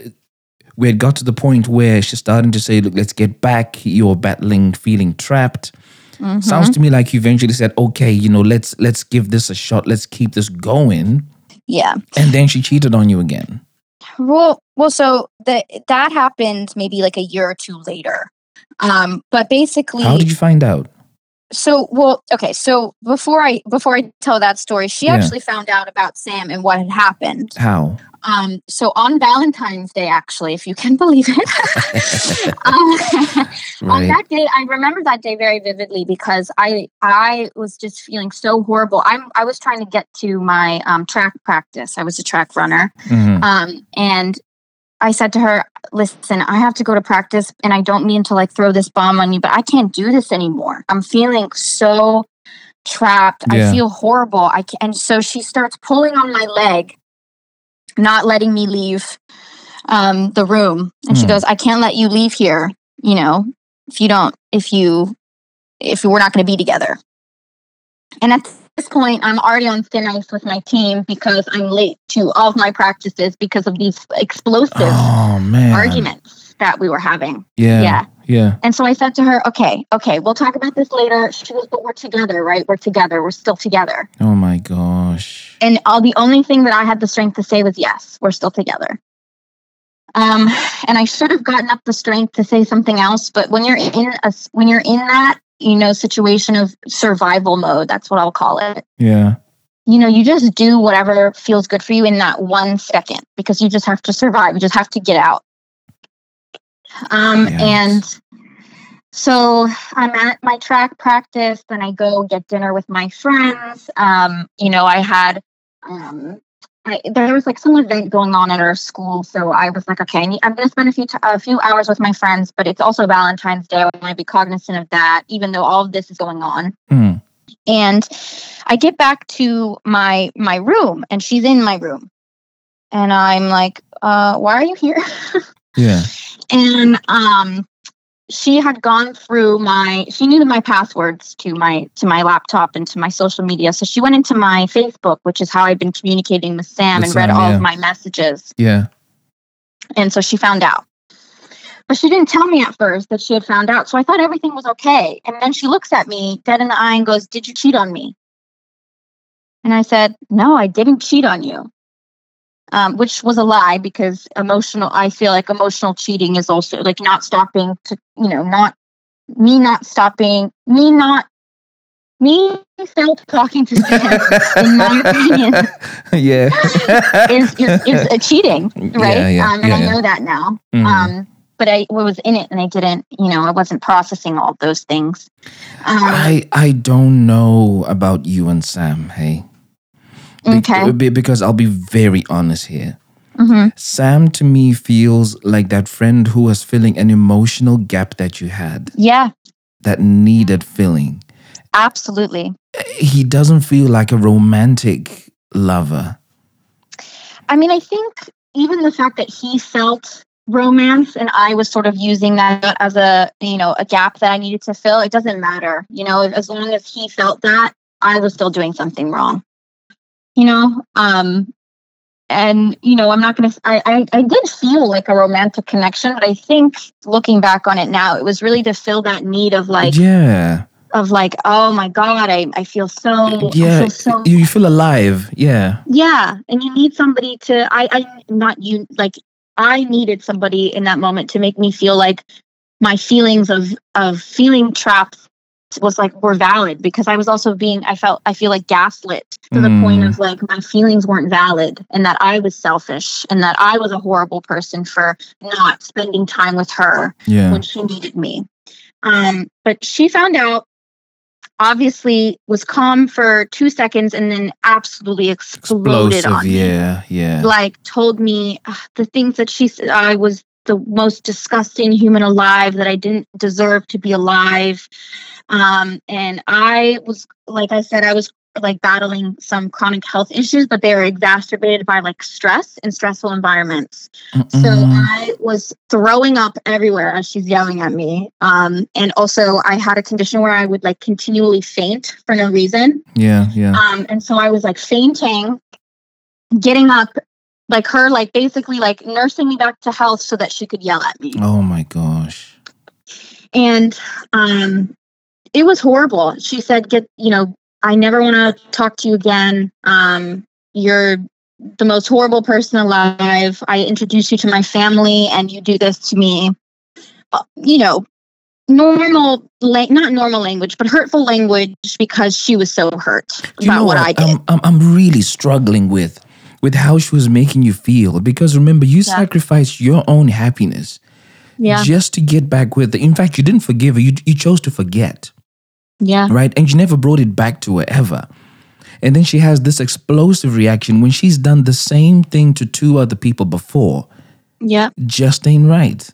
we had got to the point where she's starting to say, "Look, let's get back." You're battling, feeling trapped. Mhm. Sounds to me like you eventually said, "Okay, you know, let's let's give this a shot. Let's keep this going." Yeah. And then she cheated on you again. Well, well, so that that happened maybe like a year or two later. Um, but basically, How did you find out? So well, okay. So before I before I tell that story, she Yeah. actually found out about Sam and what had happened. How? Um, so on Valentine's Day, actually, if you can believe it, um, on that day i remember that day very vividly because i i was just feeling so horrible i'm i was trying to get to my um, track practice i was a track runner Mhm. um, and i said to her listen i have to go to practice and i don't mean to like throw this bomb on you but i can't do this anymore. I'm feeling so trapped. Yeah. i feel horrible. I can and so she starts pulling on my leg not letting me leave um, the room. And she Hmm. goes i can't let you leave here you know if you don't if you if we're not going to be together. And at this point i'm already on thin ice with my team because i'm late to all of my practices because of these explosive Oh arguments that we were having Yeah. Yeah. Yeah. and so i said to her okay okay we'll talk about this later she goes but we're together right we're together we're still together Oh my gosh. and all the only thing that I had the strength to say was yes, we're still together. Um, and I should have gotten up the strength to say something else, but when you're in a when you're in that you know situation of survival mode, that's what I'll call it. Yeah. You know, you just do whatever feels good for you in that one second because you just have to survive. You just have to get out. Um, Yes. and so I'm at my track practice, then I go get dinner with my friends. Um, you know, I had um, I, there was like some event going on at our school, so I was like, okay, I need, I'm going to spend a few t- a few hours with my friends, but it's also Valentine's Day. I want to be cognizant of that, even though all of this is going on. Mm. And I get back to my my room, and she's in my room, and I'm like, uh, why are you here? Yeah. and um she had gone through my she knew my passwords to my to my laptop and to my social media. So she went into my facebook which is how i've been communicating with sam With and read all yeah. of my messages. Yeah. and so she found out. But she didn't tell me at first that she had found out. So i thought everything was okay. And then she looks at me dead in the eye and goes did you cheat on me? And i said no i didn't cheat on you um, which was a lie because emotional i feel like emotional cheating is also like not stopping to you know not me not stopping me not me still talking to Sam, in my opinion, yeah. is, is, is a cheating, right? Yeah, yeah, um, and yeah, I know that now. Mhm. Um, but I was in it and I didn't, you know, I wasn't processing all those things. Um, I I don't know about you and Sam, hey. Okay. be- because I'll be very honest here. mhm. Sam to me feels like that friend who was filling an emotional gap that you had Yeah, that needed filling. absolutely. He doesn't feel like a romantic lover. I mean, I think even the fact that he felt romance and I was sort of using that as a, you know, a gap that I needed to fill, it doesn't matter. You know, as long as he felt that, I was still doing something wrong. You know, um and you know, I'm not gonna I, I I did feel like a romantic connection, but I think looking back on it now, it was really to fill that need of like yeah. of like, oh my God, I, I feel so yeah. feel so You, you feel alive. Yeah. yeah, and you need somebody to I I not you like I needed somebody in that moment to make me feel like my feelings of of feeling trapped was like were valid because I was also being I felt I feel like gaslit to the point Mm. of like my feelings weren't valid and that I was selfish and that I was a horrible person for not spending time with her Yeah. when she needed me. Um, but she found out, obviously, was calm for two seconds and then absolutely exploded Explosive. on me. Yeah. Yeah. Like, told me uh, the things that she said I was the most disgusting human alive, that I didn't deserve to be alive. Um, and I was, like I said, I was like battling some chronic health issues, but they were exacerbated by like stress and stressful environments. So Mm-mm. I was throwing up everywhere as she's yelling at me. Um, and also, I had a condition where I would like continually faint for no reason. yeah. Yeah. Um, and so I was like fainting, getting up, like her, like basically like nursing me back to health so that she could yell at me. Oh my gosh. And um, it was horrible. She said, "Get you know, I never want to talk to you again. Um, you're the most horrible person alive. I introduced you to my family, and you do this to me. Uh, you know, normal, la- not normal language, but hurtful language because she was so hurt you about know what I did. I'm, I'm, I'm really struggling with with how she was making you feel because remember you Yeah. sacrificed your own happiness yeah, just to get back with her. In fact, you didn't forgive her. You, you chose to forget, yeah, right? And you never brought it back to her ever. And then she has this explosive reaction when she's done the same thing to two other people before. yeah. Just ain't right.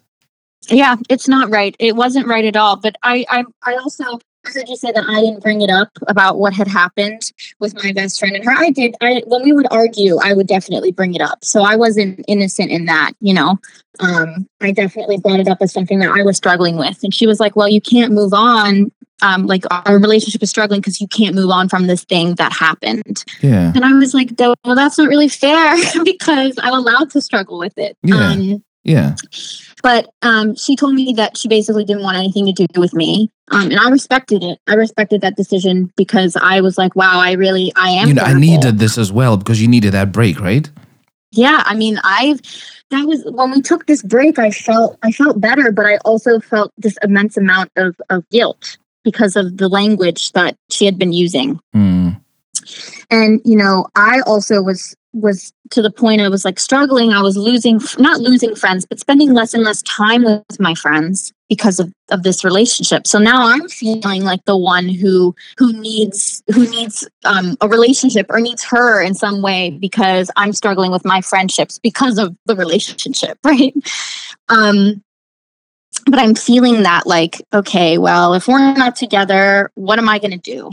Yeah, it's not right. It wasn't right at all. But I, I, I also heard you say that I didn't bring it up about what had happened with my best friend and her. I did. I when we would argue, I would definitely bring it up. So I wasn't innocent in that. You know, um, I definitely brought it up as something that I was struggling with, and she was like, "Well, you can't move on." Um, like our relationship is struggling because you can't move on from this thing that happened. Yeah. And I was like, well, that's not really fair because I'm allowed to struggle with it. Yeah. Um, Yeah. but um, she told me that she basically didn't want anything to do with me, um, and I respected it. I respected that decision because I was like, "Wow, I really, I am." You know, I needed this as well because you needed that break, right? Yeah, I mean, I've that was when we took this break. I felt I felt better, but I also felt this immense amount of of guilt because of the language that she had been using. Hmm. and you know i also was was to the point i was like struggling i was losing not losing friends but spending less and less time with my friends because of, of this relationship. So now I'm feeling like the one who who needs who needs um, a relationship or needs her in some way because I'm struggling with my friendships because of the relationship, right? Um, but I'm feeling that like, okay, well, if we're not together, what am I going to do?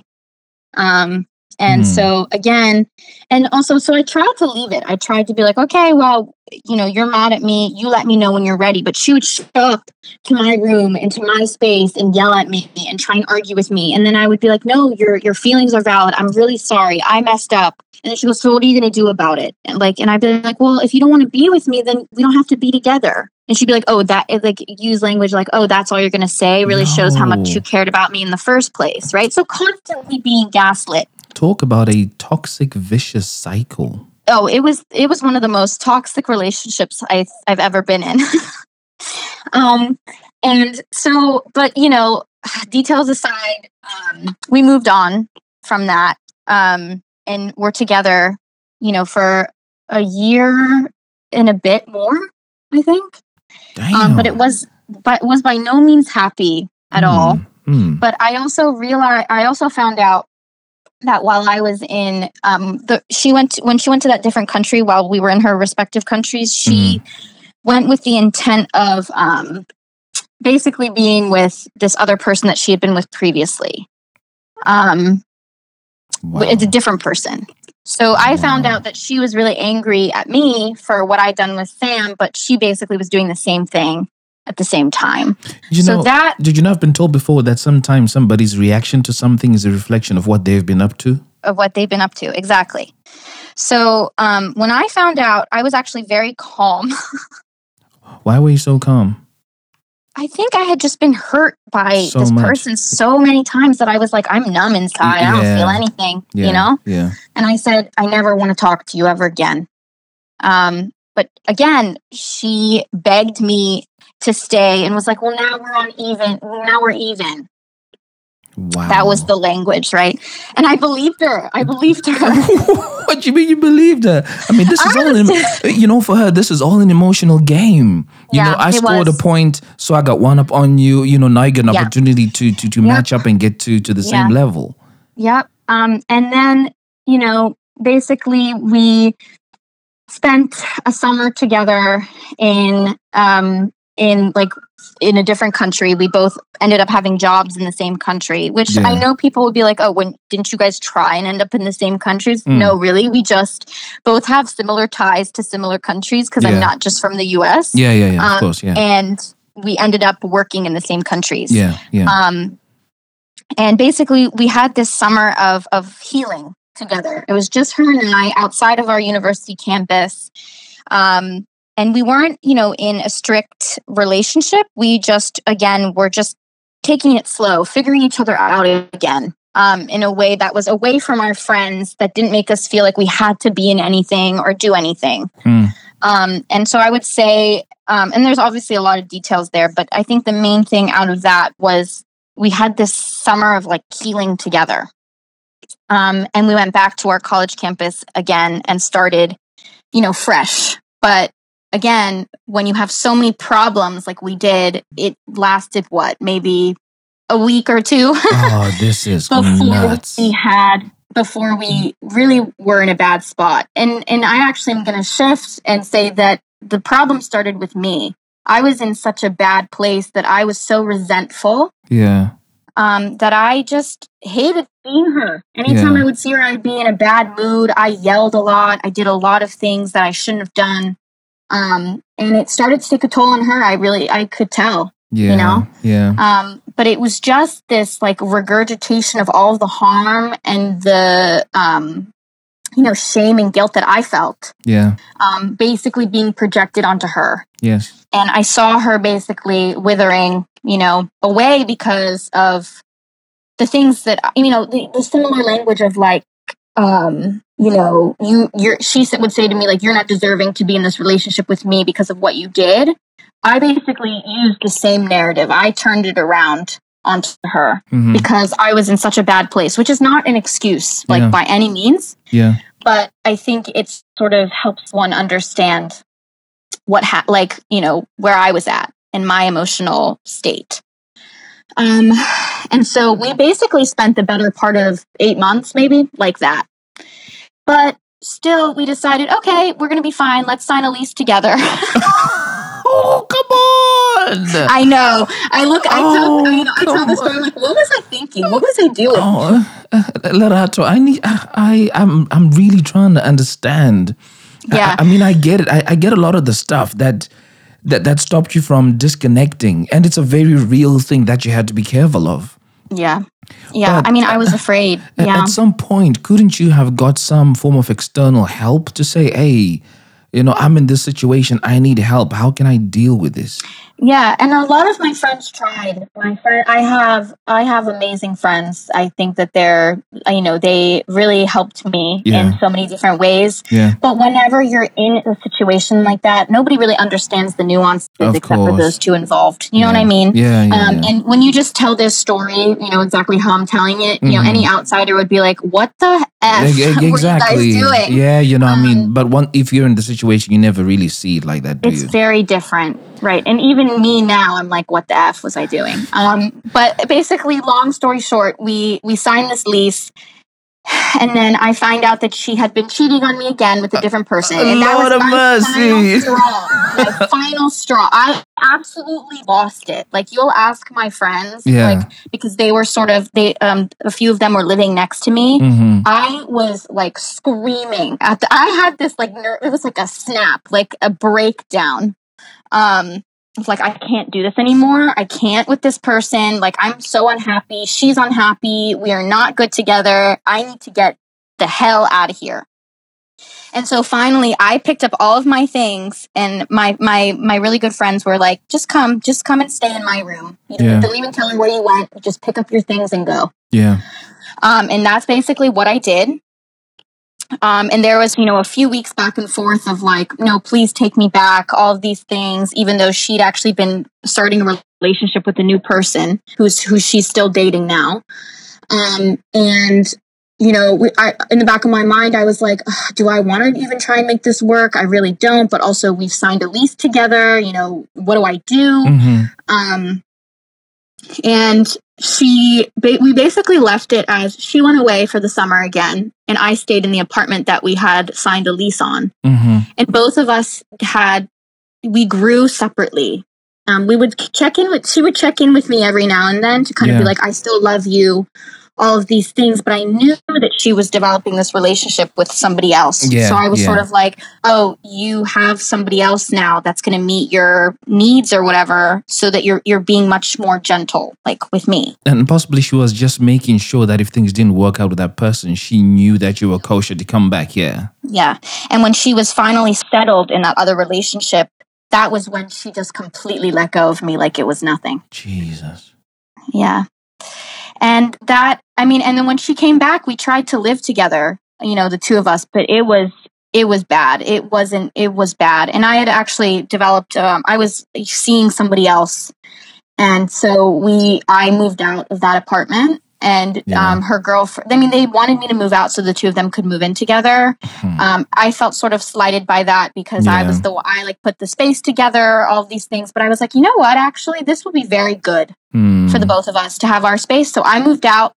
Um, and Hmm. so again, and also, so I tried to leave it. I tried to be like, okay, well, you know, you're mad at me. You let me know when you're ready. But she would show up to my room, into my space, and yell at me and try and argue with me. And then I would be like, no, your your feelings are valid. I'm really sorry. I messed up. And then she goes, so what are you going to do about it? And like, and I'd be like, well, if you don't want to be with me, then we don't have to be together. And she'd be like, oh, that like use language like, oh, that's all you're going to say really shows how much you cared about me in the first place, right? So constantly being gaslit. Talk about a toxic, vicious cycle. oh it was it was one of the most toxic relationships I, i've ever been in um and so but you know details aside um we moved on from that um and we're together you know for a year and a bit more i think um but it was but was by no means happy at all Hmm. but I also realized I also found out that while I was in um the she went when she went to that different country while we were in her respective countries she went with the intent of um basically being with this other person that she had been with previously. Um Wow. it's a different person. So I found out that she was really angry at me for what I'd done with Sam but she basically was doing the same thing at the same time you so know, that did you not have been told before that sometimes somebody's reaction to something is a reflection of what they've been up to? of what they've been up to exactly so um, when i found out i was actually very calm Why were you so calm? i think i had just been hurt by So this much. person so many times that i was like i'm numb inside i don't feel anything Yeah. you know Yeah. and i said i never want to talk to you ever again um, but again she begged me to stay and was like well now we're on even now we're even Wow. that was the language right and i believed her i believed her what do you mean you believed her? I mean, this is all in, you know, for her, this is all an emotional game. You Yeah, know, I scored was. a point, so I got one up on you. You know, now you get an Yeah. opportunity to to, to Yep. match up and get to to the Yeah. same level. Yep. Um, and then, you know, basically we spent a summer together in um in like in a different country. We both ended up having jobs in the same country, which I know people would be like, "Oh, when didn't you guys try and end up in the same countries?" Mm. No, really. We just both have similar ties to similar countries because Yeah. I'm not just from the US. Yeah, yeah, yeah. of Um, course, yeah, And we ended up working in the same countries. yeah, yeah. Um, and basically, we had this summer of of healing together. It was just her and I outside of our university campus. Um, and we weren't, you know, in a strict relationship. We just, again, were just taking it slow, figuring each other out again. Um, in a way that was away from our friends, that didn't make us feel like we had to be in anything or do anything. Mm. Um, and so I would say, um, and there's obviously a lot of details there, but I think the main thing out of that was we had this summer of like healing together. Um, and we went back to our college campus again and started, you know, fresh. But again, when you have so many problems like we did, it lasted what, maybe a week or two oh, this is before nuts. we had before we really were in a bad spot. And and I actually am going to shift and say that the problem started with me. I was in such a bad place that I was so resentful Yeah, um, that I just hated seeing her. Anytime Yeah. I would see her, I'd be in a bad mood. I yelled a lot. I did a lot of things that I shouldn't have done. Um, and it started to take a toll on her. I really, I could tell. yeah, know? yeah, Um, but it was just this like regurgitation of all the harm and the, um, you know, shame and guilt that I felt, yeah, um, basically being projected onto her yes, and I saw her basically withering, you know, away because of the things that you know, the, the similar language of like, um, you know, you you're she said- would say to me like, you're not deserving to be in this relationship with me because of what you did. I basically used the same narrative. I turned it around onto her hmm because I was in such a bad place, which is not an excuse, like Yeah. by any means yeah, but I think it sort of helps one understand what ha- like you know where I was at in my emotional state. Um, and so we basically spent the better part of eight months, maybe like that. But still, we decided, okay, we're going to be fine. Let's sign a lease together. oh, come on. I know. I look. I Oh, tell. You know, I tell the story. Like, what was I thinking? What was I doing? Oh, uh, Lerato, I need. I, I, I'm, I'm really trying to understand. I- Yeah. I, mean, I get it. I, I get a lot of the stuff that, that, that stopped you from disconnecting, and it's a very real thing that you had to be careful of. Yeah. Yeah. But, I mean, I was afraid. Yeah. At some point, couldn't you have got some form of external help to say, "Hey, you know, I'm in this situation. I need help. How can I deal with this?" Yeah, and a lot of my friends tried. My friend, I have, I have amazing friends. I think that they're, you know, they really helped me Yeah. in so many different ways. Yeah. But whenever you're in a situation like that, nobody really understands the nuances Of except for those two involved. You know what I mean? Yeah, yeah, Um, yeah. And when you just tell this story, you know exactly how I'm telling it. You know, any outsider would be like, "What the f Ex- ex- exactly. you guys doing?" Yeah, you know, what I mean, Um, but one if you're in the situation, you never really see it like that, do it's you? very different right and even me now i'm like what the f was i doing um but basically long story short we we signed this lease and then I find out that she had been cheating on me again with a different person. And that Lord was my mercy. final straw. My final straw. I absolutely lost it. Like you'll ask my friends, Yeah. like because they were sort of they um a few of them were living next to me. hmm I was like screaming at the, I had this like ner- it was like a snap, like a breakdown. Um it's like I can't do this anymore. I can't with this person. Like I'm so unhappy. She's unhappy. We are not good together. I need to get the hell out of here. And so finally I picked up all of my things and my my my really good friends were like, just come, just come and stay in my room. You Yeah. don't even tell her where you went. Just pick up your things and go. Yeah. Um, and that's basically what I did. Um, and there was, you know, a few weeks back and forth of like, no, please take me back, all of these things, even though she'd actually been starting a relationship with a new person who's who she's still dating now. Um, and you know, we, I, in the back of my mind, I was like, do I want to even try and make this work? I really don't. But also, we've signed a lease together. You know, what do I do? hmm Um, and she, ba- we basically left it as she went away for the summer again, and I stayed in the apartment that we had signed a lease on. hmm And both of us had, we grew separately. Um, we would check in with, she would check in with me every now and then to kind of be like, I still love you, all of these things. But I knew that she was developing this relationship with somebody else. Yeah, so I was yeah. sort of like, oh, you have somebody else now that's going to meet your needs or whatever, so that you're you're being much more gentle, like with me. And possibly she was just making sure that if things didn't work out with that person, she knew that you were kosher to come back. Yeah. Yeah. And when she was finally settled in that other relationship, that was when she just completely let go of me like it was nothing. Jesus. Yeah. And that, I mean, and then when she came back, we tried to live together, you know, the two of us, but it was, it was bad. It wasn't, it was bad. And I had actually developed, um, I was seeing somebody else. And so we, I moved out of that apartment and Yeah. um, her girlfriend, I mean, they wanted me to move out so the two of them could move in together. Hmm. Um, I felt sort of slighted by that because I was the, I like put the space together, all these things. But I was like, you know what? Actually, this would be very good Hmm. for the both of us to have our space. So I moved out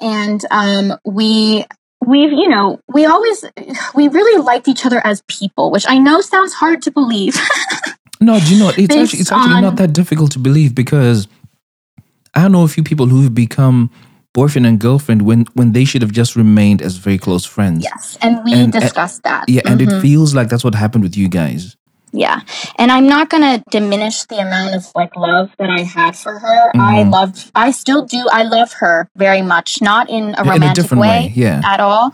and um, we we've you know we always we really liked each other as people which i know sounds hard to believe No, do you know? It's Based actually it's actually on- not that difficult to believe because I know a few people who've become boyfriend and girlfriend when when they should have just remained as very close friends. yes and we And- discussed that Yeah, and Mhm. it feels like that's what happened with you guys. yeah and i'm not gonna diminish the amount of like love that i had for her i Mhm. loved i still do i love her very much not in a In a romantic different way, yeah. at all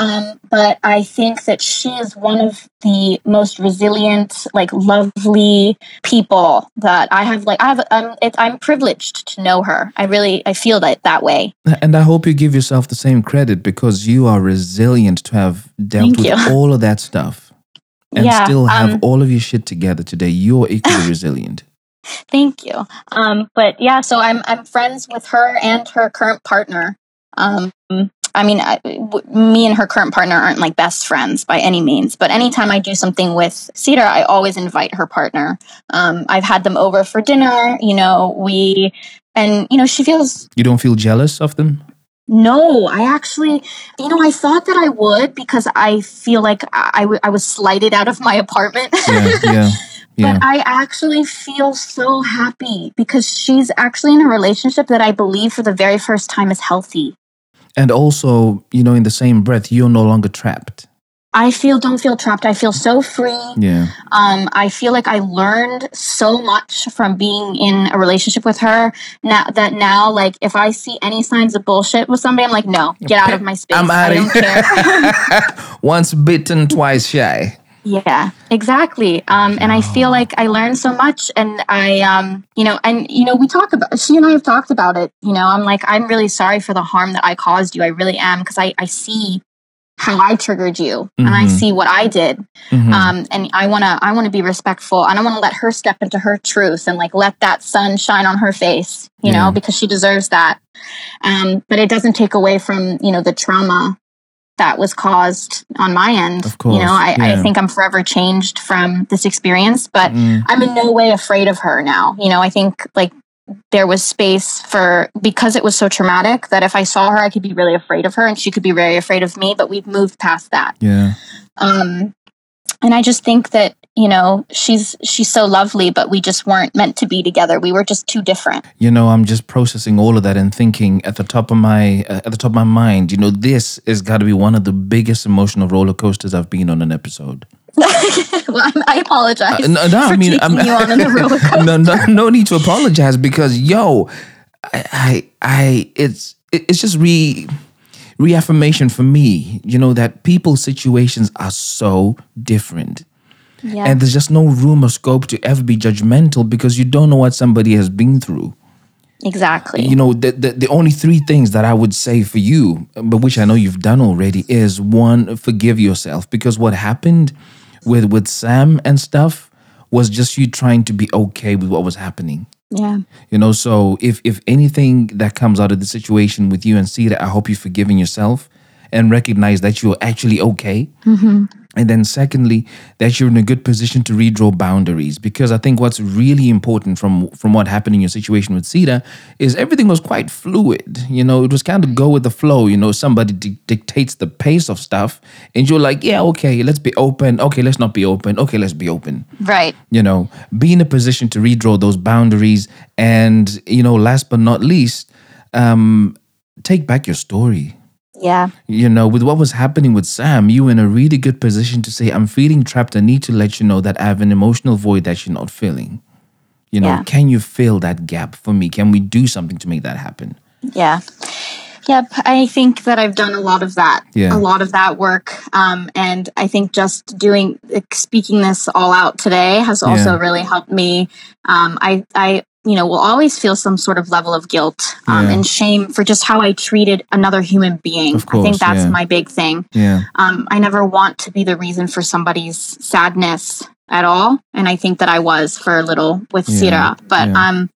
um, but i think that she is one of the most resilient like lovely people that i have like i have um, it, i'm privileged to know her i really i feel that that way And I hope you give yourself the same credit because you are resilient to have dealt Thank with you. all of that stuff and Yeah, still have um, all of your shit together today. You're equally resilient. Thank you. Um, but yeah, so I'm I'm friends with her and her current partner. Um, I mean, I, w- me and her current partner aren't like best friends by any means, but anytime I do something with Cyrah, I always invite her partner. Um, I've had them over for dinner, you know, we, and, you know, she feels You don't feel jealous of them? no, I actually, you know, I thought that I would because I feel like I, w- I was slighted out of my apartment. Yeah, yeah, yeah. But I actually feel so happy because she's actually in a relationship that I believe for the very first time is healthy. And also, you know, in the same breath, you're no longer trapped. I feel don't feel trapped. I feel so free. Yeah. Um, I feel like I learned so much from being in a relationship with her. Now that now, like if I see any signs of bullshit with somebody, I'm like, no, get out of my space. I'm out of here. Once bitten, twice shy. Yeah, exactly. Um, and I feel like I learned so much, and I, um, you know, and you know, we talk about. She and I have talked about it. You know, I'm like, I'm really sorry for the harm that I caused you. I really am because I, I see how I triggered you, and I Mhm. see what I did. Mhm. Um, and I wanna, I wanna be respectful, and I wanna let her step into her truth, and like let that sun shine on her face. You Yeah. know, because she deserves that. Um, but it doesn't take away from you know the trauma that was caused on my end. Of course, You know, I, yeah. I think I'm forever changed from this experience, but Mm. I'm in no way afraid of her now. You know, I think like there was space for because it was so traumatic that if I saw her, I could be really afraid of her and she could be very afraid of me, but we've moved past that. Yeah. Um and I just think that, you know, she's she's so lovely, but we just weren't meant to be together. We were just too different. You know, I'm just processing all of that and thinking at the top of my uh, at the top of my mind. You know, this has got to be one of the biggest emotional roller coasters I've been on an episode. well, I'm, apologize Uh, no, no, for I mean, I'm, you on a roller coaster. no, no, no need to apologize because yo, I, I, I it's it- it's just re reaffirmation for me. You know that people's situations are so different. Yeah. And there's just no room or scope to ever be judgmental because you don't know what somebody has been through. exactly. You know, the, the, the only three things that I would say for you, but which I know you've done already, is one, forgive yourself because what happened with with Sam and stuff was just you trying to be okay with what was happening. yeah. You know, so if if anything that comes out of the situation with you and see that, I hope you're forgiving yourself and recognize that you're actually okay. Mm-hmm. And then secondly, that you're in a good position to redraw boundaries because I think what's really important from from what happened in your situation with Cyrah is everything was quite fluid. You know, it was kind of go with the flow. You know, somebody di- dictates the pace of stuff, and you're like, yeah, okay, let's be open. Okay, let's not be open. Okay, let's be open Right. you know, be in a position to redraw those boundaries. And, you know, last but not least, um, take back your story. Yeah. You know, with what was happening with Sam, you were in a really good position to say, I'm feeling trapped. I need to let you know that I have an emotional void that you're not filling. You know, Yeah. can you fill that gap for me? Can we do something to make that happen? Yeah. Yep. I think that I've done a lot of that. Yeah. A lot of that work. Um, and I think just doing, speaking this all out today has also Yeah. really helped me. Um, I, I, you know, will always feel some sort of level of guilt um, Yeah. and shame for just how I treated another human being. Of I think that's yeah. my big thing. Yeah. Um, I never want to be the reason for somebody's sadness at all. And I think that I was for a little with Yeah, Cyrah. But yeah. I'm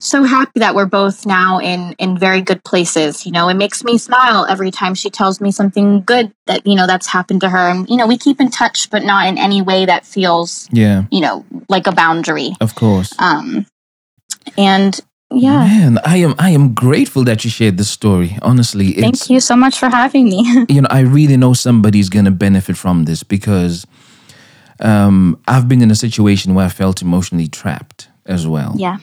so happy that we're both now in in very good places. You know, it makes me smile every time she tells me something good that, you know, that's happened to her. And, you know, we keep in touch, but not in any way that feels, Yeah. you know, like a boundary. Of course. Um and yeah. Man, I am I am grateful that you shared this story. Honestly, it's Thank you so much for having me. you know, I really know somebody's gonna benefit from this because um, I've been in a situation where I felt emotionally trapped as well. yeah.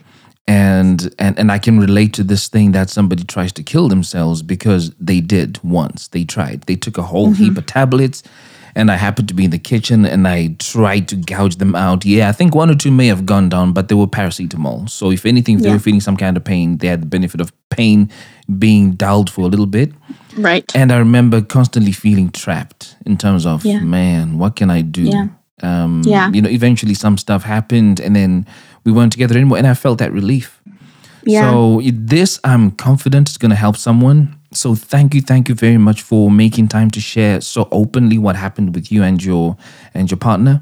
And and and I can relate to this thing that somebody tries to kill themselves because they did once. They tried. They took a whole heap of tablets and I happened to be in the kitchen and I tried to gouge them out. Yeah, I think one or two may have gone down, but they were paracetamol. So if anything, if they Yeah. were feeling some kind of pain, they had the benefit of pain being dulled for a little bit. Right. And I remember constantly feeling trapped in terms of, Yeah. man, what can I do? Yeah. Um, Yeah. You know, eventually some stuff happened and then we weren't together anymore. And I felt that relief. Yeah. So this, I'm confident, is going to help someone. So thank you, thank you very much for making time to share so openly what happened with you and your and your partner.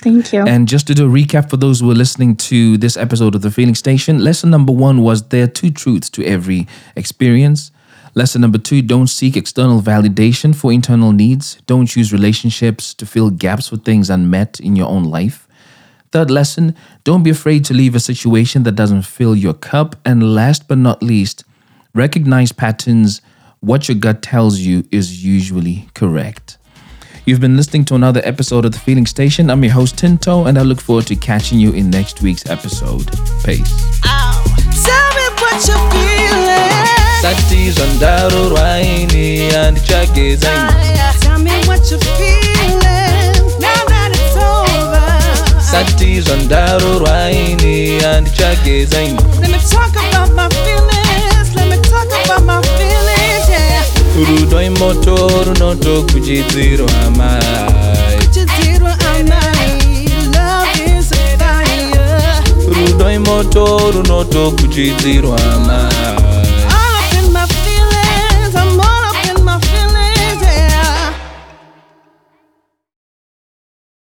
Thank you. And just to do a recap for those who are listening to this episode of the Feeling Station, lesson number one was there are two truths to every experience. Lesson number two don't seek external validation for internal needs. Don't use relationships to fill gaps for things unmet in your own life. Third lesson don't be afraid to leave a situation that doesn't fill your cup. And last but not least, recognize patterns. What your gut tells you is usually correct. You've been listening to another episode of The Feeling Station. I'm your host, Tinto, and I look forward to catching you in next week's episode. Peace. Oh, tell me what you're feeling. Satizondaro rwaini andichageza Tell me what you're feeling. Now that it's over. Satizondaro rwaini andichageza Let me talk about my feelings. rudo imoto runotokuchidziro amai. Rudo imoto runotokuchidzirwa amai.